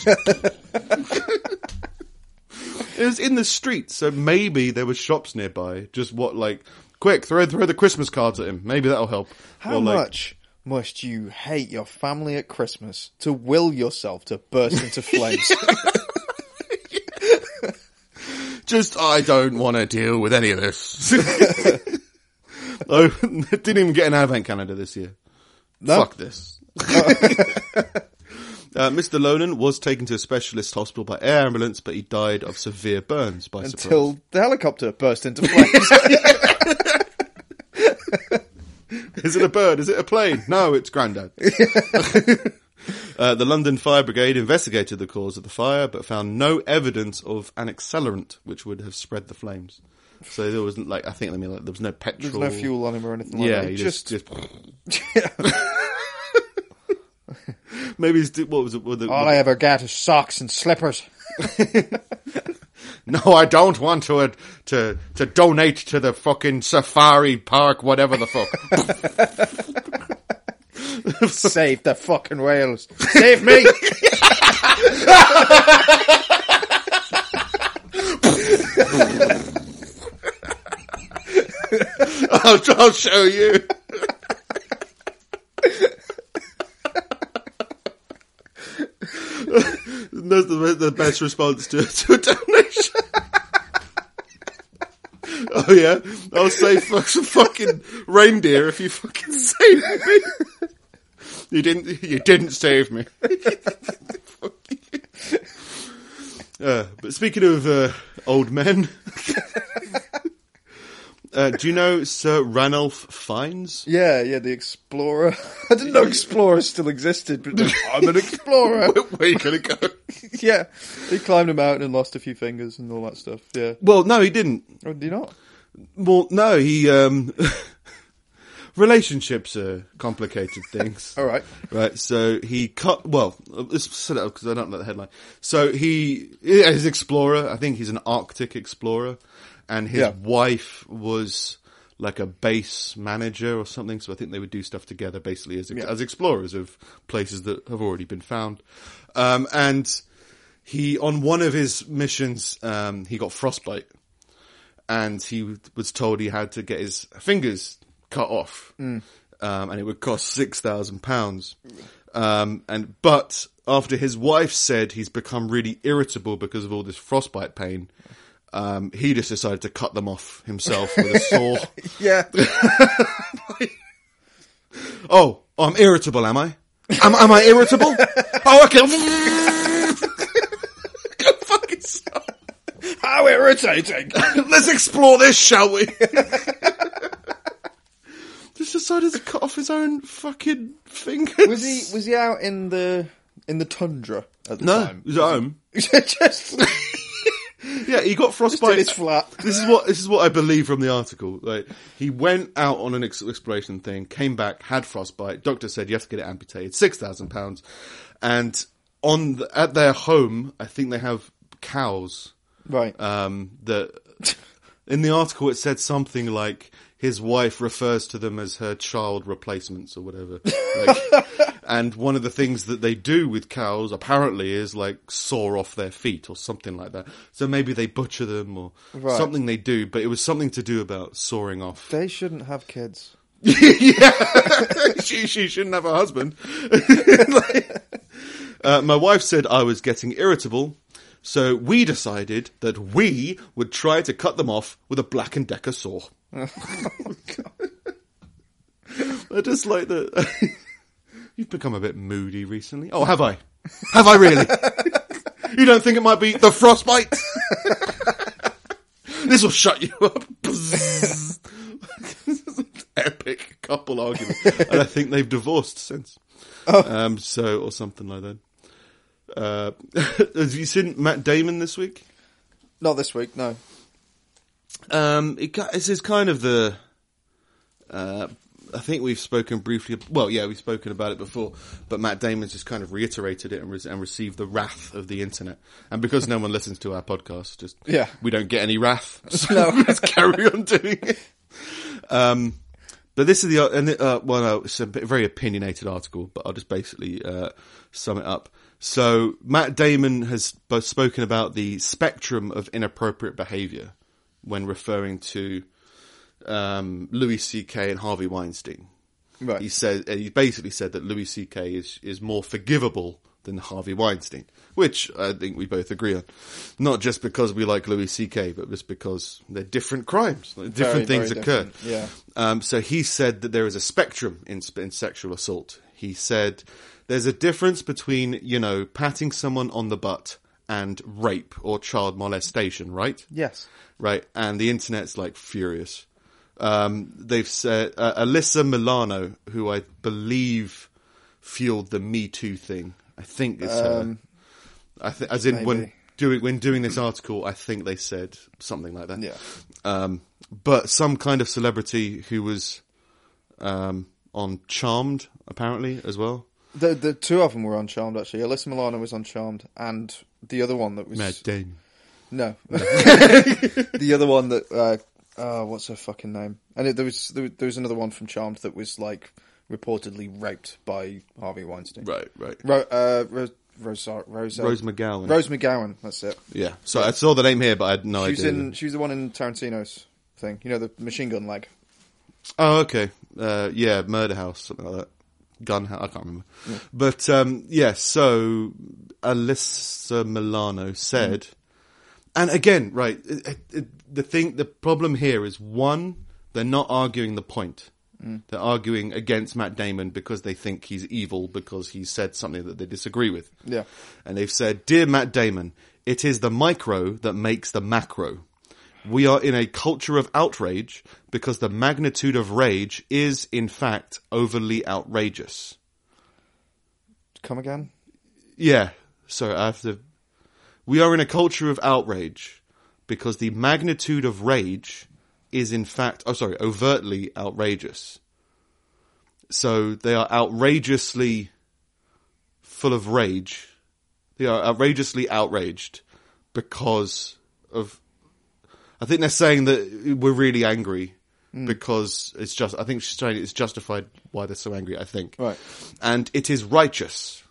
was in the street, so maybe there were shops nearby. Just what, like, quick, throw throw the Christmas cards at him. Maybe that'll help. How like, much must you hate your family at Christmas to will yourself to burst into flames? (laughs) Just, I don't want to deal with any of this. I (laughs) oh, (laughs) didn't even get an advent calendar this year. No? Fuck this. (laughs) Uh, Mr. Lonan was taken to a specialist hospital by air ambulance, but he died of severe burns by surprise. Until the helicopter burst into flames. (laughs) Is it a bird? Is it a plane? No, it's Grandad. (laughs) uh, the London Fire Brigade investigated the cause of the fire, but found no evidence of an accelerant which would have spread the flames. So there wasn't like I think I mean like there was no petrol. There's no fuel on him or anything like Yeah, that. he He just, just, (laughs) maybe he's, what was it? What the, all I ever got is socks and slippers. (laughs) no, I don't want to uh, to to donate to the fucking safari park, whatever the fuck. (laughs) Save the fucking whales. Save me! (laughs) I'll, I'll show you. That's the, the best response to, to a donation. oh yeah, I'll save fuck- some fucking reindeer if you fucking save me. You didn't. You didn't save me. (laughs) Uh, but speaking of uh, old men, (laughs) uh, do you know Sir Ranulph Fiennes? Yeah, yeah, the explorer. (laughs) I didn't know explorers still existed, but I'm an explorer. (laughs) Where are you gonna go? (laughs) yeah, he climbed a mountain and lost a few fingers and all that stuff. Yeah, Well, no, he didn't. oh, do you not? Well, no, he. Um, relationships are complicated things. All right. Right, so he cut. Well, let's set it up because I don't know the headline. So he is explorer. I think he's an Arctic explorer, and his Yeah. wife was like a base manager or something. So I think they would do stuff together, basically as Yeah. as explorers of places that have already been found. Um, and he on one of his missions, um, he got frostbite, and he was told he had to get his fingers cut off, um, and it would cost six thousand pounds. Um, and but after his wife said he's become really irritable because of all this frostbite pain, um, he just decided to cut them off himself with a saw. (laughs) Yeah. (laughs) Oh, I'm irritable, am I? Am, am I irritable? (laughs) oh, okay. Go fucking stop. How irritating! Let's explore this, shall we? Just decided to cut off his own fucking fingers. Was he was he out in the in the tundra at the No, time? he was at home. just Yeah, he got in frostbite. his flat. This is what this is what I believe from the article. Like he went out on an exploration thing, came back, had frostbite. Doctor said you have to get it amputated, six thousand pounds. And on the, at their home, I think they have cows. Right. Um, that in the article it said something like his wife refers to them as her child replacements or whatever. Like, (laughs) and one of the things that they do with cows apparently is like saw off their feet or something like that. So maybe they butcher them or Right. something they do, but it was something to do about sawing off. they shouldn't have kids. (laughs) (laughs) she, she shouldn't have a husband. uh, my wife said I was getting irritable, so we decided that we would try to cut them off with a Black and Decker saw. (laughs) I just like that. (laughs) You've become a bit moody recently. Oh, have I? Have I really? you don't think it might be the frostbite? (laughs) this will shut you up. This is an epic couple argument, and I think they've divorced since. Um, so or something like that. Uh, (laughs) have you seen Matt Damon this week? Not this week, no. Um, it, this is kind of the Uh, I think we've spoken briefly. Well, yeah, we've spoken about it before, but Matt Damon's just kind of reiterated it and, re- and received the wrath of the internet. And because no one listens to our podcast, just Yeah. we don't get any wrath. (laughs) So No. (laughs) let's carry on doing it. Um, but this is the and uh, well, no, it's a bit- very opinionated article, but I'll just basically uh, sum it up. So Matt Damon has both spoken about the spectrum of inappropriate behavior when referring to um, Louis C.K. and Harvey Weinstein. Right. He said he basically said that Louis C.K. is is more forgivable than Harvey Weinstein, which I think we both agree on. Not just because we like Louis C.K., but just because they're different crimes, different Very, things very occur. different, yeah. Um, so he said that there is a spectrum in, in sexual assault. He said there's a difference between you know patting someone on the butt and rape or child molestation, right? Yes. right? And the internet's like furious. Um, they've said uh, Alyssa Milano, who I believe fueled the Me Too thing. I think it's her. I th- as in when Um, doing when doing this article, I think they said something like that. Yeah. Um, but some kind of celebrity who was um, on Charmed, apparently as well. The the two of them were on Charmed actually. Alyssa Milano was on Charmed, and the other one that was Matt Damon. no, (laughs) (laughs) the other one that uh, uh, what's her fucking name? And it, there was there, there was another one from Charmed that was like reportedly raped by Harvey Weinstein. Right, right. Ro- uh, Rose Rose Rose, Rose McGowan. Rose McGowan. That's it. Yeah. So I saw the name here, but I had no She was idea. in. She was the one in Tarantino's thing. You know the machine gun leg. Oh, okay. Uh, yeah, Murder House, something like that. Gun I can't remember. But, um, yeah, so Alyssa Milano said, and again, right, it, it, it- the thing, the problem here is one, they're not arguing the point. They're arguing against Matt Damon because they think he's evil because he said something that they disagree with. Yeah. And they've said, Dear Matt Damon, it is the micro that makes the macro. We are in a culture of outrage because the magnitude of rage is, in fact, overly outrageous. Come again? Yeah, sorry, I have to. We are in a culture of outrage because the magnitude of rage is, in fact, oh, sorry, overtly outrageous. So they are outrageously full of rage. They are outrageously outraged because of. I think they're saying that we're really angry because it's just. I think she's saying it's justified why they're so angry. I think Right. and it is righteous.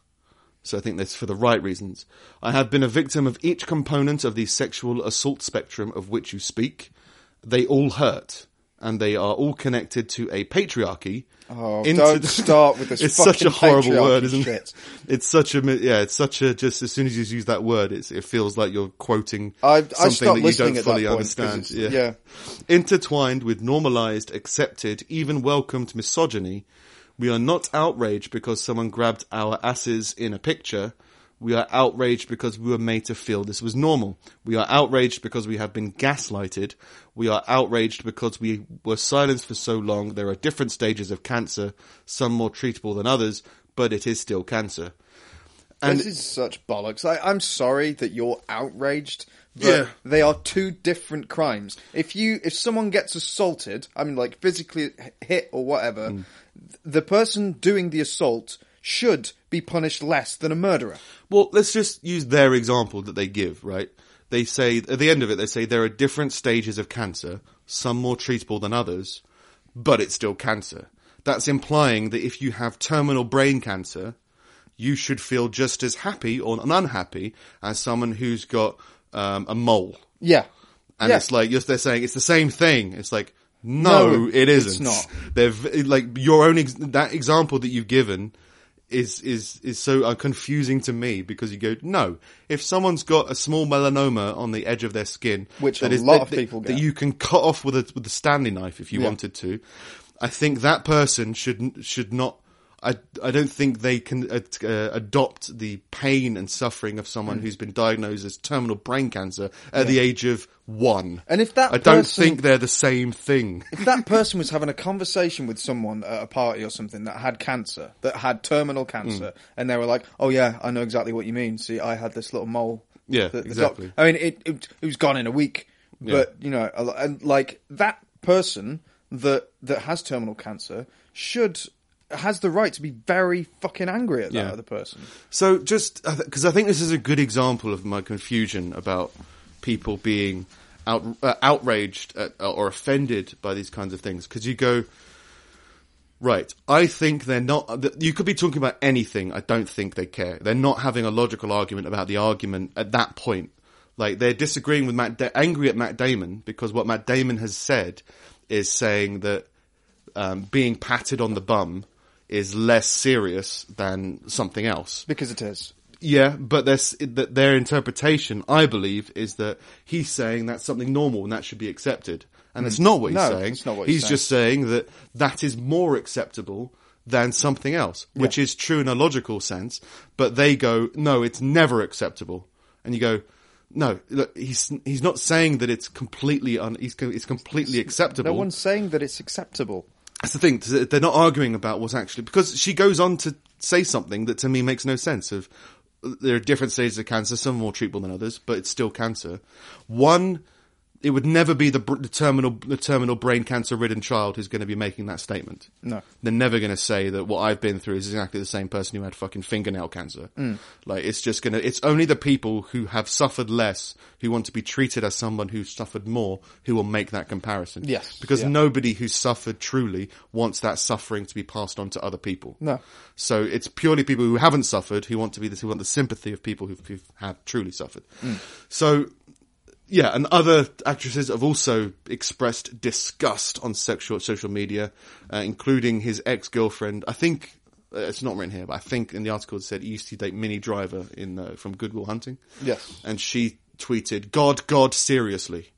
So I think that's for the right reasons. I have been a victim of each component of the sexual assault spectrum of which you speak. They all hurt, and they are all connected to a patriarchy. Oh, don't start with this (laughs) It's such a horrible word, isn't shit. it? It's such a yeah. It's such a just as soon as you use that word, it's, it feels like you're quoting I- I something that you don't fully understand. it's- yeah. intertwined with normalized, accepted, even welcomed misogyny. We are not outraged because someone grabbed our asses in a picture. We are outraged because we were made to feel this was normal. We are outraged because we have been gaslighted. We are outraged because we were silenced for so long. There are different stages of cancer, some more treatable than others, but it is still cancer. And this is such bollocks. I, I'm sorry that you're outraged, but Yeah. they are two different crimes. If you, if someone gets assaulted, I mean, like physically hit or whatever, Hmm. the person doing the assault should be punished less than a murderer. Well, let's just use their example that they give, right? They say, at the end of it, they say there are different stages of cancer, some more treatable than others, but it's still cancer. That's implying that if you have terminal brain cancer, you should feel just as happy or unhappy as someone who's got um, a mole. Yeah, And Yeah. it's like, they're saying it's the same thing. It's like, no, No, it it's isn't. not. They've, like, your own, ex- that example that you've given is, is, is so uh, confusing to me because you go, no, if someone's got a small melanoma on the edge of their skin, Which that a is- lot that- of people that get. you can cut off with a, with a Stanley knife if you Yeah. wanted to, I think that person should, should not, I, I don't think they can uh, uh, adopt the pain and suffering of Mm. someone who's been diagnosed as terminal brain cancer at the age of one. And if that I don't think they're the same thing. if that person was having a conversation with someone at a party or something that had cancer, that had terminal cancer, Hmm. and they were like, "Oh yeah, I know exactly what you mean. See, I had this little mole." Yeah, that the exactly. doc- I mean, it, it it was gone in a week, but you know, and like that person, that that has terminal cancer should has the right to be very fucking angry at that Yeah. other person. So just because I think this is a good example of my confusion about people being out, uh, outraged at, or offended by these kinds of things. Because you go, right? I think they're not. th- You could be talking about anything. I don't think they care. They're not having a logical argument about the argument at that point. Like they're disagreeing with Matt, da- angry at Matt Damon because what Matt Damon has said is saying that um, being patted on the bum is less serious than something else. Because it is. Yeah, but there's, that their interpretation, I believe, is that he's saying that's something normal and that should be accepted. And it's mm. not what he's No, saying. it's not what he's he's just saying that that is more acceptable than something else, which Yeah. is true in a logical sense. But they go, no, it's never acceptable. And you go, no, look, he's he's not saying that it's completely un, he's, it's completely acceptable. No one's saying that it's acceptable. That's the thing. They're not arguing about what's actually because she goes on to say something that to me makes no sense. Of uh, there are different stages of cancer, some more treatable than others, but it's still cancer. One, it would never be the, the terminal the terminal brain cancer ridden child who's going to be making that statement. No. they're never going to say that what I've been through is exactly the same person who had fucking fingernail cancer. Mm. Like it's just gonna. It's only the people who have suffered less who want to be treated as someone who's suffered more who will make that comparison. Yes, because yeah. nobody who's suffered truly wants that suffering to be passed on to other people. No. So it's purely people who haven't suffered who want to be this, who want the sympathy of people who who have truly suffered. Mm. So yeah, and other actresses have also expressed disgust on sexual social media, uh, including his ex girlfriend. I think uh, it's not written here, but I think in the article it said he used to date Minnie Driver in uh, from Good Will Hunting. Yes. and she tweeted, "God, God, seriously,"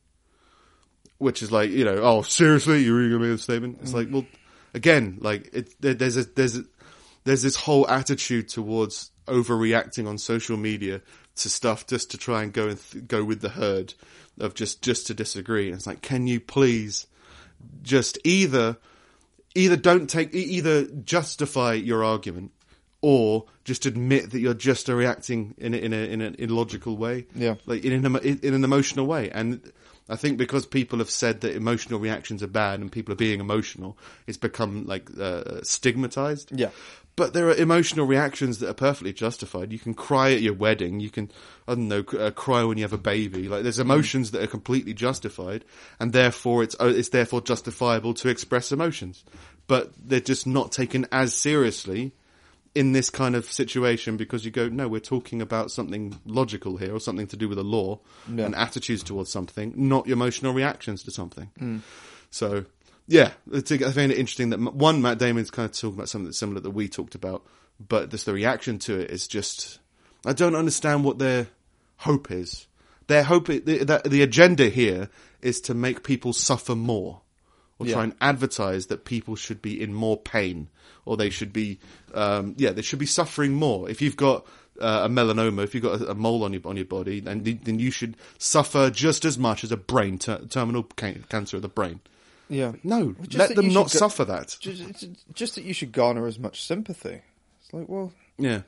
which is like, you know, oh, seriously, you're really gonna make a statement? It's like, well, again, like it, there, there's a there's a, there's this whole attitude towards overreacting on social media to stuff just to try and go and th- go with the herd of just just to disagree. And it's like, can you please just either either don't take either justify your argument or just admit that you're just reacting in a, in a in an illogical way Yeah. like in an in an emotional way and I think because people have said that emotional reactions are bad and people are being emotional it's become like uh, stigmatized Yeah. But there are emotional reactions that are perfectly justified. You can cry at your wedding. You can, I don't know, uh, cry when you have a baby. Like there's emotions that are completely justified, and therefore it's uh, it's therefore justifiable to express emotions. But they're just not taken as seriously in this kind of situation because you go, no, we're talking about something logical here or something to do with the law Yeah. and attitudes towards something, not your emotional reactions to something. So yeah, I find it interesting that one Matt Damon's kind of talking about something that's similar that we talked about, but just the reaction to it is just I don't understand what their hope is. Their hope, the, the, agenda here is to make people suffer more, or Yeah. try and advertise that people should be in more pain, or they should be, um, yeah, they should be suffering more. If you've got uh, a melanoma, if you've got a, a mole on your on your body, then then you should suffer just as much as a brain ter- terminal ca- cancer of the brain. Yeah. No, Just let that them you not should go- suffer that. Just, just that you should garner as much sympathy. It's like, well, Yeah.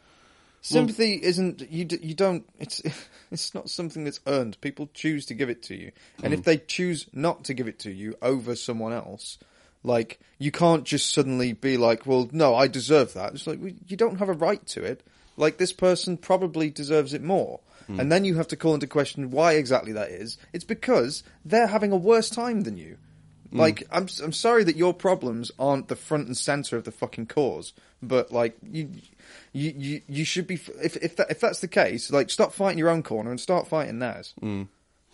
sympathy isn't you. d- You don't. It's (laughs) it's not something that's earned. People choose to give it to you, and if they choose not to give it to you over someone else, like you can't just suddenly be like, well, no, I deserve that. It's like well, you don't have a right to it. Like this person probably deserves it more. Mm. And then you have to call into question why exactly that is. It's because they're having a worse time than you. Mm. Like, I'm I'm sorry that your problems aren't the front and center of the fucking cause, but like you, you, you, you should be. If if that, if that's the case, like stop fighting your own corner and start fighting theirs. Like, Mm.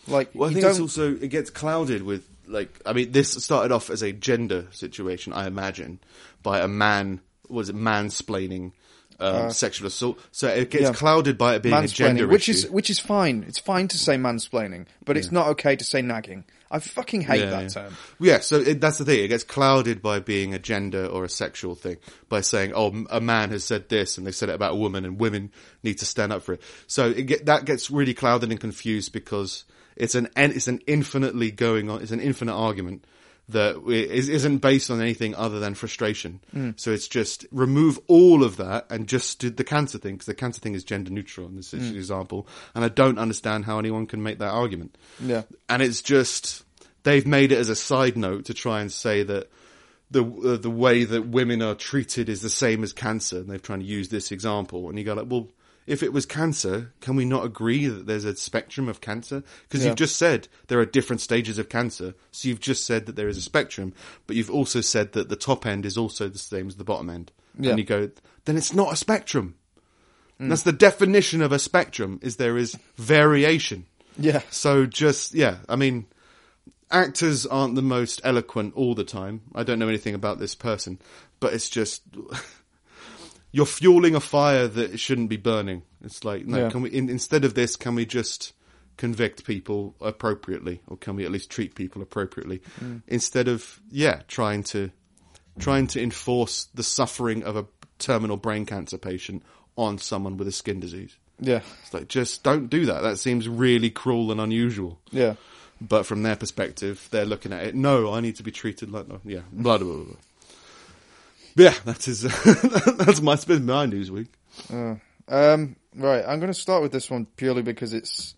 Well, I you think don't. it's also it gets clouded with like I mean this started off as a gender situation, I imagine, by a man was it mansplaining um, sexual assault. So it gets Uh, yeah. clouded by it being a gender which issue. is which is fine. It's fine to say mansplaining, but it's not okay to say nagging. I fucking hate Yeah, that yeah. term. Yeah, so it, that's the thing. It gets clouded by being a gender or a sexual thing by saying, "Oh, a man has said this, and they said it about a woman, and women need to stand up for it." So it get, that gets really clouded and confused because it's an it's an infinitely going on. It's an infinite argument that isn't based on anything other than frustration. So it's just remove all of that and just do the cancer thing because the cancer thing is gender neutral in this example, and I don't understand how anyone can make that argument. Yeah. And it's just they've made it as a side note to try and say that the uh, the way that women are treated is the same as cancer, and they're trying to use this example. And you go like, well, if it was cancer, can we not agree that there's a spectrum of cancer? Because Yeah. you've just said there are different stages of cancer. So you've just said that there is a spectrum, but you've also said that the top end is also the same as the bottom end. Yeah. And you go, then it's not a spectrum. Mm. That's the definition of a spectrum is there is variation. Yeah. So just yeah, I mean, actors aren't the most eloquent all the time. I don't know anything about this person, but it's just you're fueling a fire that shouldn't be burning. It's like no, Yeah. can we in, instead of this, can we just convict people appropriately, or can we at least treat people appropriately mm. instead of yeah trying to trying to enforce the suffering of a terminal brain cancer patient on someone with a skin disease. Yeah. It's like just don't do that. That seems really cruel and unusual. Yeah. But from their perspective, they're looking at it. No, I need to be treated like no. Yeah, blah blah blah. blah. Yeah, that is (laughs) that's my spin my news week. Um, right, I'm going to start with this one purely because it's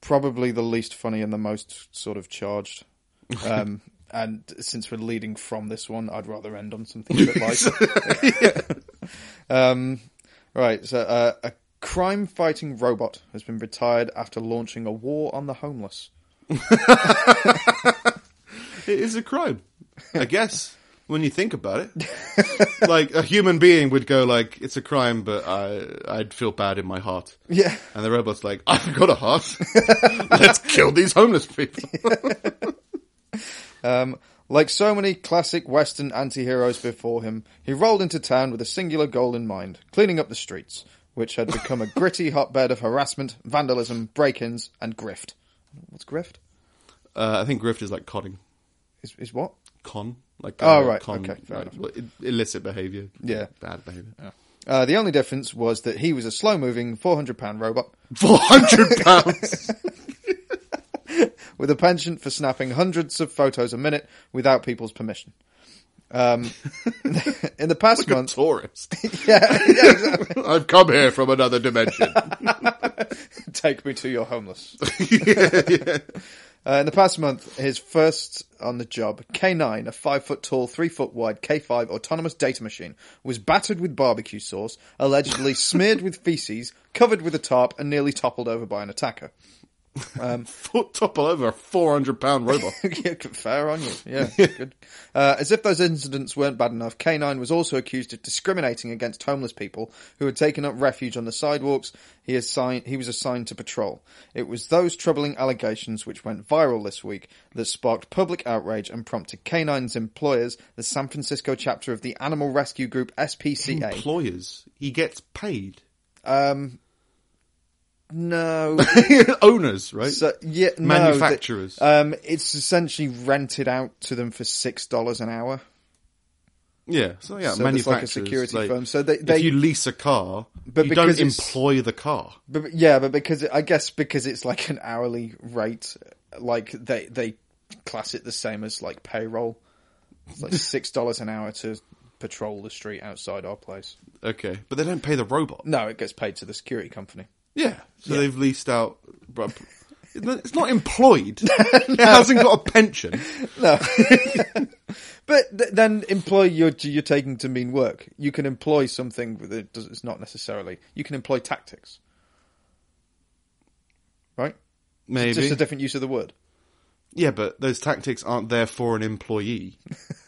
probably the least funny and the most sort of charged. (laughs) Um, and since we're leading from this one, I'd rather end on something a bit (laughs) lighter. um, right, so uh, a crime-fighting robot has been retired after launching a war on the homeless. It is a crime, I guess. When you think about it, (laughs) like a human being would go like, "It's a crime," but I, I'd feel bad in my heart. Yeah, And the robot's like, "I've got a heart. (laughs) Let's kill these homeless people." (laughs) Um, like so many classic Western anti-heroes before him, he rolled into town with a singular goal in mind, cleaning up the streets, which had become a gritty hotbed of harassment, vandalism, break-ins, and grift. What's grift? Uh, I think grift is like conning. Is, is what? Con, like Oh, uh, right. con, Okay, fair like, enough. well, illicit behavior. Yeah. bad behavior. Uh, the only difference was that he was a slow-moving, 400-pound robot Four hundred pounds. (laughs) with a penchant for snapping hundreds of photos a minute without people's permission. Um, (laughs) in the past like a month, tourist. (laughs) yeah, yeah, exactly. I've come here from another dimension. Take me to your homeless. Uh, in the past month, his first on the job, K9, a five foot tall, three foot wide K5 autonomous data machine, was battered with barbecue sauce, allegedly (laughs) smeared with feces, covered with a tarp, and nearly toppled over by an attacker. (laughs) Foot topple over a four hundred pound robot. (laughs) fair on you. (laughs) Yeah, good. Uh, as if those incidents weren't bad enough, K9 was also accused of discriminating against homeless people who had taken up refuge on the sidewalks. He, assigned, he was assigned to patrol. It was those troubling allegations which went viral this week that sparked public outrage and prompted K9's employers, the San Francisco chapter of the animal rescue group SPCA. Employers, he gets paid. um, no, (laughs) Owners, right? So, yeah, no, Manufacturers. the- um, it's essentially rented out to them for six dollars an hour. yeah, so yeah, so it's like a manufacturers. security firm. So they- they- if you lease a car, But you don't employ the car. But but- yeah, but because I guess because it's like an hourly rate, like they they class it the same as like payroll. It's like (laughs) six dollars an hour to patrol the street outside our place. Okay, but they don't pay the robot. No, it gets paid to the security company. Yeah, so they've leased out. (laughs) It's not employed. It hasn't got a pension. No, (laughs) but th- then employ you're you're taking to mean work. You can employ something that does, it's not necessarily. You can employ tactics, right? Maybe. Just a different use of the word. Yeah, but those tactics aren't there for an employee,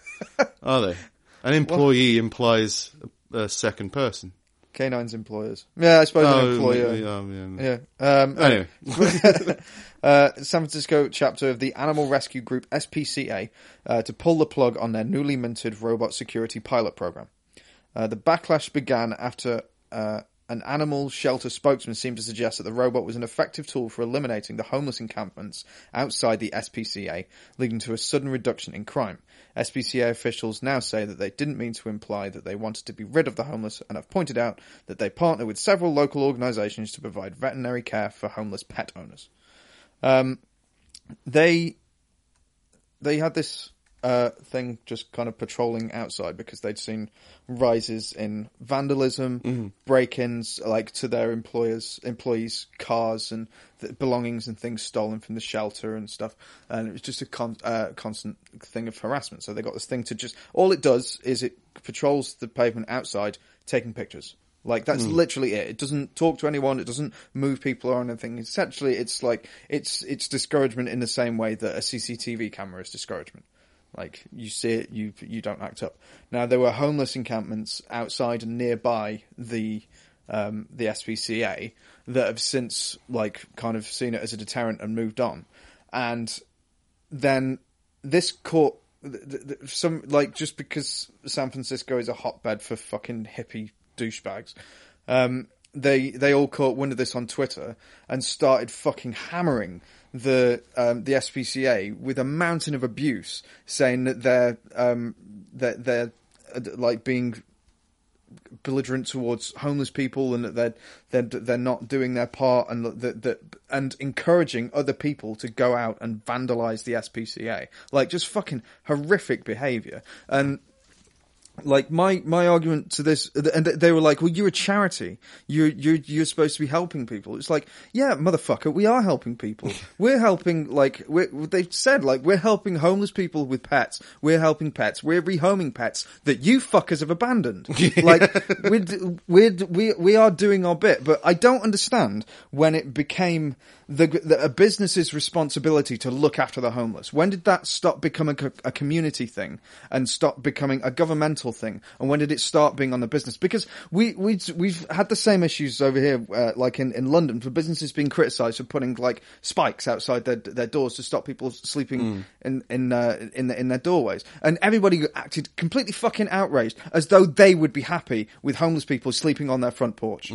(laughs) are they? An employee implies a, a second person. K9's employers. Yeah, I suppose an employer. yeah, yeah. Yeah. Um, Anyway, (laughs) uh, San Francisco chapter of the animal rescue group SPCA uh, to pull the plug on their newly minted robot security pilot program. Uh, the backlash began after uh, an animal shelter spokesman seemed to suggest that the robot was an effective tool for eliminating the homeless encampments outside the SPCA, leading to a sudden reduction in crime. SPCA officials now say that they didn't mean to imply that they wanted to be rid of the homeless and have pointed out that they partner with several local organisations to provide veterinary care for homeless pet owners. Um, they they had this uh, thing, just kind of patrolling outside because they'd seen rises in vandalism, break-ins, like to their employers, employees' cars and th- belongings and things stolen from the shelter and stuff. And it was just a con- uh, constant thing of harassment. So they got this thing to just all it does is it patrols the pavement outside, taking pictures. Like that's literally it. It doesn't talk to anyone. It doesn't move people or anything. Essentially, it's like it's it's discouragement in the same way that a CCTV camera is discouragement. Like you see it, you you don't act up. Now there were homeless encampments outside and nearby the um, the SPCA that have since like kind of seen it as a deterrent and moved on. And then this th- some like just because San Francisco is a hotbed for fucking hippie douchebags. Um, they they all caught wind of this on Twitter and started fucking hammering the um, the SPCA with a mountain of abuse, saying that they're um, that they're uh, like being belligerent towards homeless people and that they're they're they're not doing their part and that that and encouraging other people to go out and vandalize the SPCA like just fucking horrific behavior. And like my my argument to this and they were like well you're a charity. You're you're you're supposed to be helping people. It's like yeah motherfucker we are helping people. (laughs) We're helping like we they've said like we're helping homeless people with pets. We're helping pets. We're rehoming pets that you fuckers have abandoned. (laughs) Like we're, we're we we are doing our bit but i don't understand when it became the, the a business's responsibility to look after the homeless. When did that stop becoming a, a community thing and stop becoming a governmental thing. And when did it start being on the business? Because we we we've had the same issues over here uh, like in, in London for businesses being criticized for putting like spikes outside their their doors to stop people sleeping in in uh, in the, in their doorways. And everybody acted completely fucking outraged as though they would be happy with homeless people sleeping on their front porch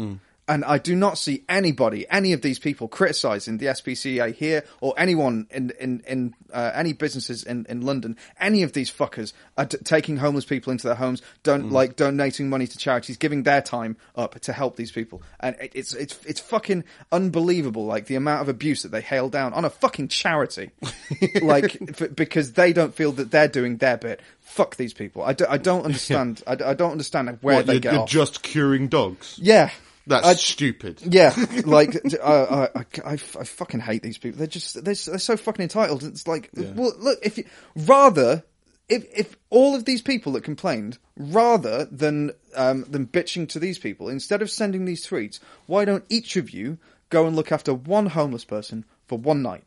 and I do not see anybody, any of these people criticising the SPCA here or anyone in in in uh, any businesses in, in London. Any of these fuckers are t- taking homeless people into their homes, don't like donating money to charities, giving their time up to help these people, and it, it's it's it's fucking unbelievable. Like the amount of abuse that they hail down on a fucking charity, (laughs) like f- because they don't feel that they're doing their bit. Fuck these people. I, do, I don't (laughs) understand. I, I don't understand where What, they you're, get you're off. just curing dogs? yeah. That's I- stupid. Yeah, (laughs) like I, I, I, I, I fucking hate these people. They're just they're, they're so fucking entitled. It's like, well, look, if you rather if if all of these people that complained, rather than um, than bitching to these people, instead of sending these tweets, why don't each of you go and look after one homeless person for one night?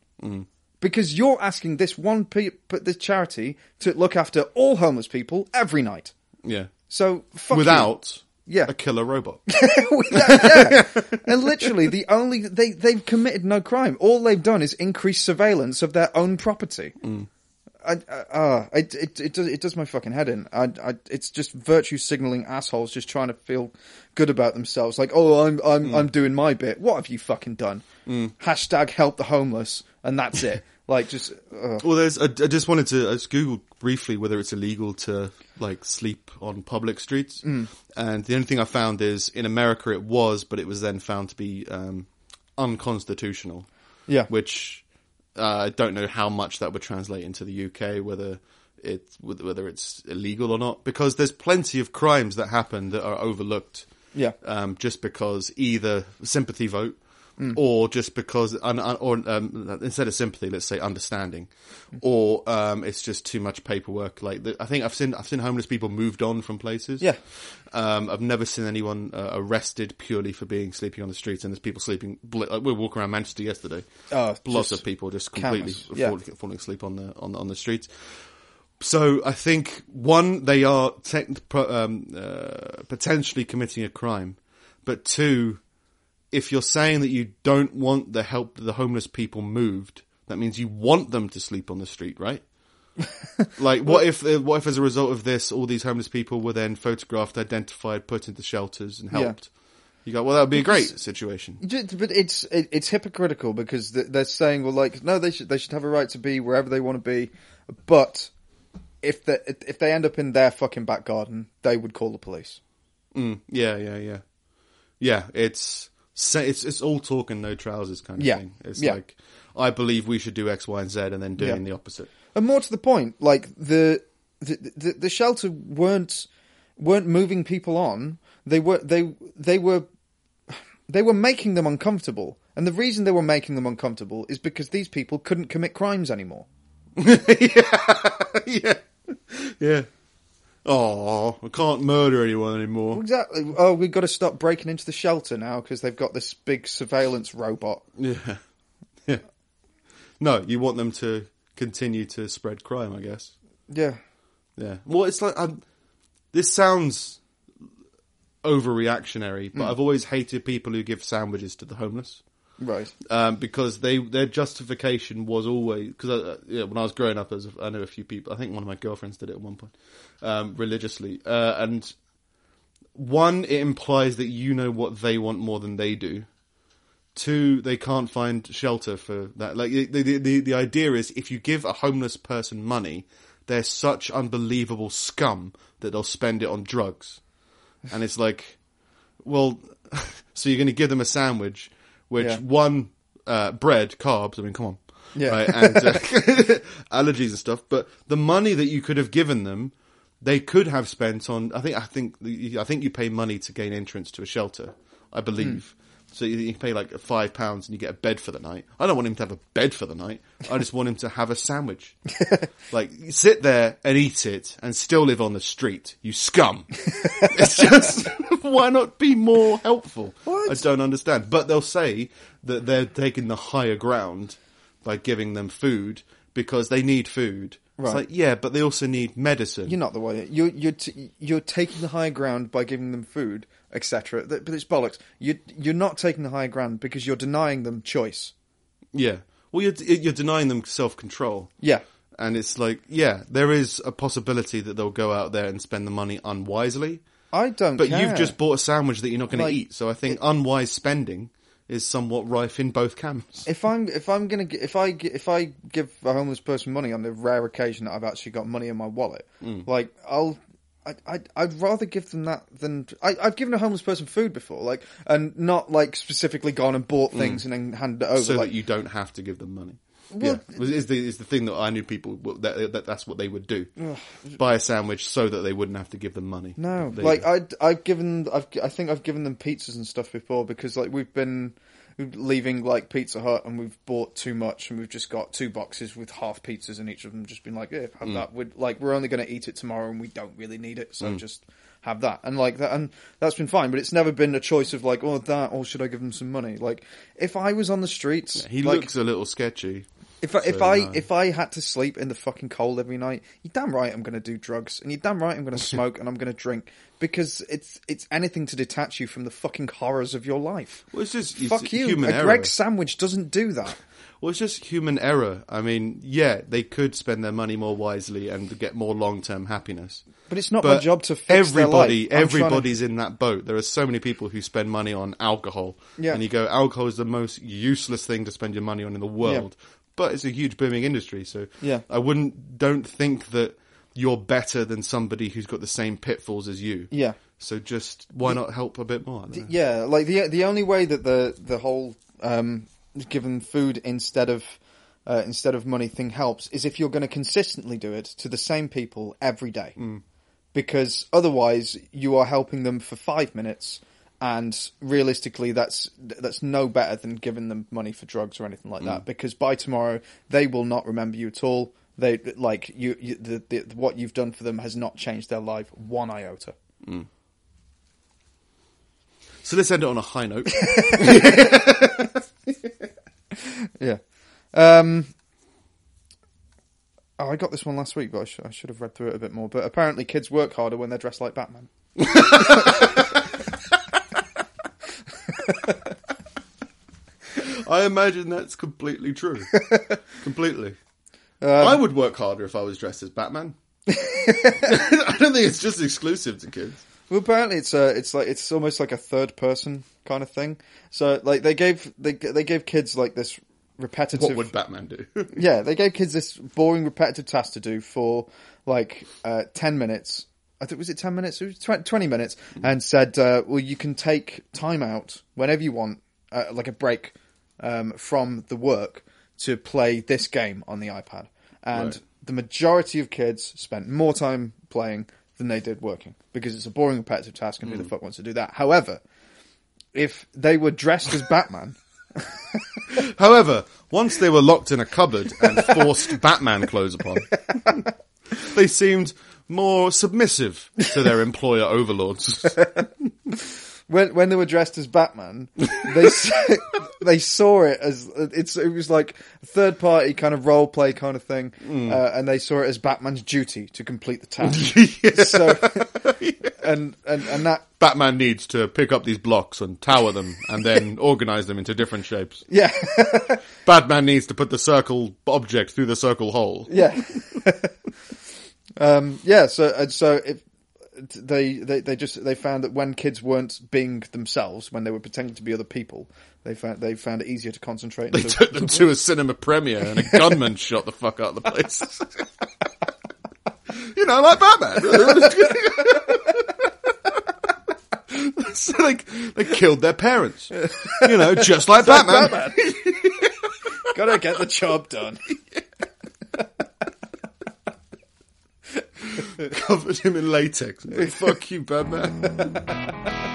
Because you're asking this one pe- this charity to look after all homeless people every night. Yeah. So fuck you. Yeah. a killer robot. (laughs) yeah. And literally, the only they they've committed no crime. All they've done is increase surveillance of their own property. Mm. I, I, uh, it, it, it, does, it does my fucking head in. I, I, it's just virtue signaling assholes just trying to feel good about themselves. Like, oh, I'm, I'm, mm. I'm doing my bit. What have you fucking done? Mm. Hashtag help the homeless, and that's it. Like, just uh, Well, there's. I, I just wanted to. I just googled briefly whether it's illegal to like sleep on public streets, Mm. and the only thing I found is in America it was, but it was then found to be um, unconstitutional. yeah, Which uh, I don't know how much that would translate into the UK, whether it whether it's illegal or not, because there's plenty of crimes that happen that are overlooked. yeah, um, just because either sympathy vote or just because or um, instead of sympathy, let's say understanding, or um, it's just too much paperwork. Like the, I think I've seen I've seen homeless people moved on from places. Yeah. Um, I've never seen anyone uh, arrested purely for being sleeping on the streets, and there's people sleeping. bl- Like we were walking around Manchester yesterday. Oh, lots of people just completely yeah. falling, falling asleep on the on the, on the streets. So I think one, they are pro- um, uh, potentially committing a crime, but two, if you're saying that you don't want the help the homeless people moved, that means you want them to sleep on the street, right? (laughs) like, what if uh, what if as a result of this, all these homeless people were then photographed, identified, put into shelters, and Yeah. helped? You go, well, that would be a great situation. But it's it, it's hypocritical because they're saying, well, like, no, they should they should have a right to be wherever they want to be, but if they if they end up in their fucking back garden, they would call the police. Mm, yeah, yeah, yeah, yeah. It's it's it's all talk and no trousers kind of Yeah, thing. It's yeah. like I believe we should do X, Y, and Z, and then doing Yeah. the opposite. And more to the point, like the the, the the shelter weren't weren't moving people on. They were they they were they were making them uncomfortable. And the reason they were making them uncomfortable is because these people couldn't commit crimes anymore. (laughs) (laughs) yeah, yeah. Oh, I can't murder anyone anymore. Exactly. Oh, we've got to stop breaking into the shelter now because they've got this big surveillance robot. Yeah, (laughs) yeah. No, you want them to continue to spread crime, I guess. Yeah. Yeah. Well, it's like um, this sounds overreactionary, but I've always hated people who give sandwiches to the homeless. Right. um, because they their justification was always because uh, yeah, when I was growing up, as I know a few people. I think one of my girlfriends did it at one point um, religiously, uh, and one it implies that you know what they want more than they do. Two, they can't find shelter for that. Like the the the, the idea is, if you give a homeless person money, they're such unbelievable scum that they'll spend it on drugs, and it's like, well, (laughs) so you're going to give them a sandwich, which Yeah. one uh, bread, carbs. I mean, come on, Yeah. right? And uh, (laughs) allergies and stuff. But the money that you could have given them, they could have spent on. I think. I think. I think you pay money to gain entrance to a shelter. I believe. So you, you pay like five pounds and you get a bed for the night. I don't want him to have a bed for the night. I just want him to have a sandwich. (laughs) like sit there and eat it and still live on the street. You scum. (laughs) it's just (laughs) why not be more helpful? What? I don't understand. But they'll say that they're taking the higher ground by giving them food because they need food. Right. It's like yeah, but they also need medicine. You're not the one. You're you're t- you're taking the high ground by giving them food, etc. But it's bollocks. You you're not taking the high ground because you're denying them choice. yeah. Well, you're you're denying them self control. Yeah. And it's like, yeah, there is a possibility that they'll go out there and spend the money unwisely. I don't. But care. you've just bought a sandwich that you're not going Like, to eat. So I think unwise spending is somewhat rife in both camps. If I'm if I'm gonna if I if I give a homeless person money on the rare occasion that I've actually got money in my wallet, Mm. like I'll. I, I'd, I'd rather give them that than I, I've given a homeless person food before, like, and not like specifically gone and bought things and then handed it over. Mm. so like, that you don't have to give them money. Well- yeah, is the is the thing that I knew people w- that, that that's what they would do, buy a sandwich so that they wouldn't have to give them money. No, like. I'd, I've given, I've, I think I've given them pizzas and stuff before because like we've been leaving like Pizza Hut and we've bought too much and we've just got two boxes with half pizzas in each of them just been like, yeah, Mm. have that. We're like, we're only going to eat it tomorrow and we don't really need it, so just have that. And like that, and that's been fine. But it's never been a choice of like, oh, that or should I give them some money? Like, if I was on the streets, he like, looks a little sketchy. If I, if I no. if I had to sleep in the fucking cold every night, you're damn right I'm going to do drugs, and you're damn right I'm going (laughs) to smoke and I'm going to drink because it's it's anything to detach you from the fucking horrors of your life. Well, it's just it's Fuck you. human A error. Greggs sandwich doesn't do that. Well, it's just human error. I mean, yeah, they could spend their money more wisely and get more long-term happiness. But it's not my job to fix everybody. I'm to- everybody's in that boat. There are so many people who spend money on alcohol, Yeah. and you go, alcohol is the most useless thing to spend your money on in the world. But it's a huge booming industry, so Yeah. I wouldn't don't think that you're better than somebody who's got the same pitfalls as you. Yeah. So just why not help a bit more? I. Yeah, like the the only way that the the whole um, given food instead of uh, instead of money thing helps is if you're going to consistently do it to the same people every day, because otherwise you are helping them for five minutes, and realistically that's that's no better than giving them money for drugs or anything like that. Because by tomorrow they will not remember you at all. They like you, you the, the what you've done for them has not changed their life one iota. So let's end it on a high note. (laughs) Yeah. Um, oh, I got this one last week, but I, sh- I should have read through it a bit more. But apparently, kids work harder when they're dressed like Batman. (laughs) (laughs) I imagine that's completely true. (laughs) completely. Um, I would work harder if I was dressed as Batman. (laughs) I don't think it's just exclusive to kids. Well, apparently, it's uh, it's like it's almost like a third person kind of thing. So, like, they gave they they gave kids like this repetitive. What would Batman do? yeah, they gave kids this boring, repetitive task to do for like uh, ten minutes. I think was it ten minutes? It was tw- twenty minutes, and said, uh, "Well, you can take time out whenever you want, uh, like a break um, from the work, to play this game on the iPad." And Right. the majority of kids spent more time playing than they did working because it's a boring, repetitive task, and who the fuck wants to do that? However, if they were dressed as Batman, (laughs) However, once they were locked in a cupboard and forced Batman clothes upon, (laughs) they seemed more submissive to their employer overlords. (laughs) when when they were dressed as Batman, they (laughs) they saw it as it's it was like a third party kind of role play kind of thing, uh, and they saw it as Batman's duty to complete the task. (laughs) So, and and and that Batman needs to pick up these blocks and tower them and then organize them into different shapes. yeah Batman needs to put the circle object through the circle hole. yeah um yeah so and so if they, they they just they found that when kids weren't being themselves when they were pretending to be other people they found they found it easier to concentrate They took them to a (laughs) cinema premiere and a gunman (laughs) shot the fuck out of the place. (laughs) you know, like Batman. so they, they killed their parents. You know, just like Batman. gotta get the job done (laughs) Covered him in latex. Like, fuck you, Batman. (laughs)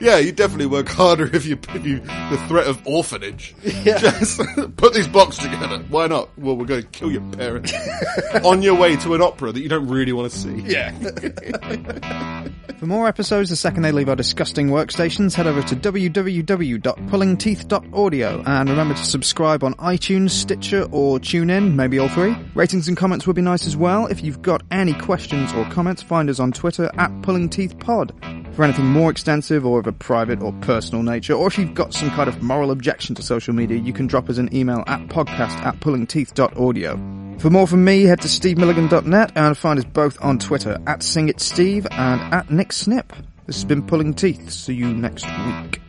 yeah, you definitely work harder if you, if you, the threat of orphanage. Yeah. Just (laughs) put these blocks together. Why not? Well, we're going to kill your parents. (laughs) On your way to an opera that you don't really want to see. yeah (laughs) For more episodes the second they leave our disgusting workstations, head over to www.pullingteeth.audio and remember to subscribe on iTunes, Stitcher, or TuneIn, maybe all three. Ratings and comments would be nice as well. If you've got any questions or comments, find us on Twitter at pullingteethpod. For anything more extensive or of a private or personal nature, or if you've got some kind of moral objection to social media, you can drop us an email at podcast at pullingteeth.audio. For more from me, head to stevemilligan.net and find us both on Twitter at singitsteve and at nick snip. This has been Pulling Teeth. See you next week.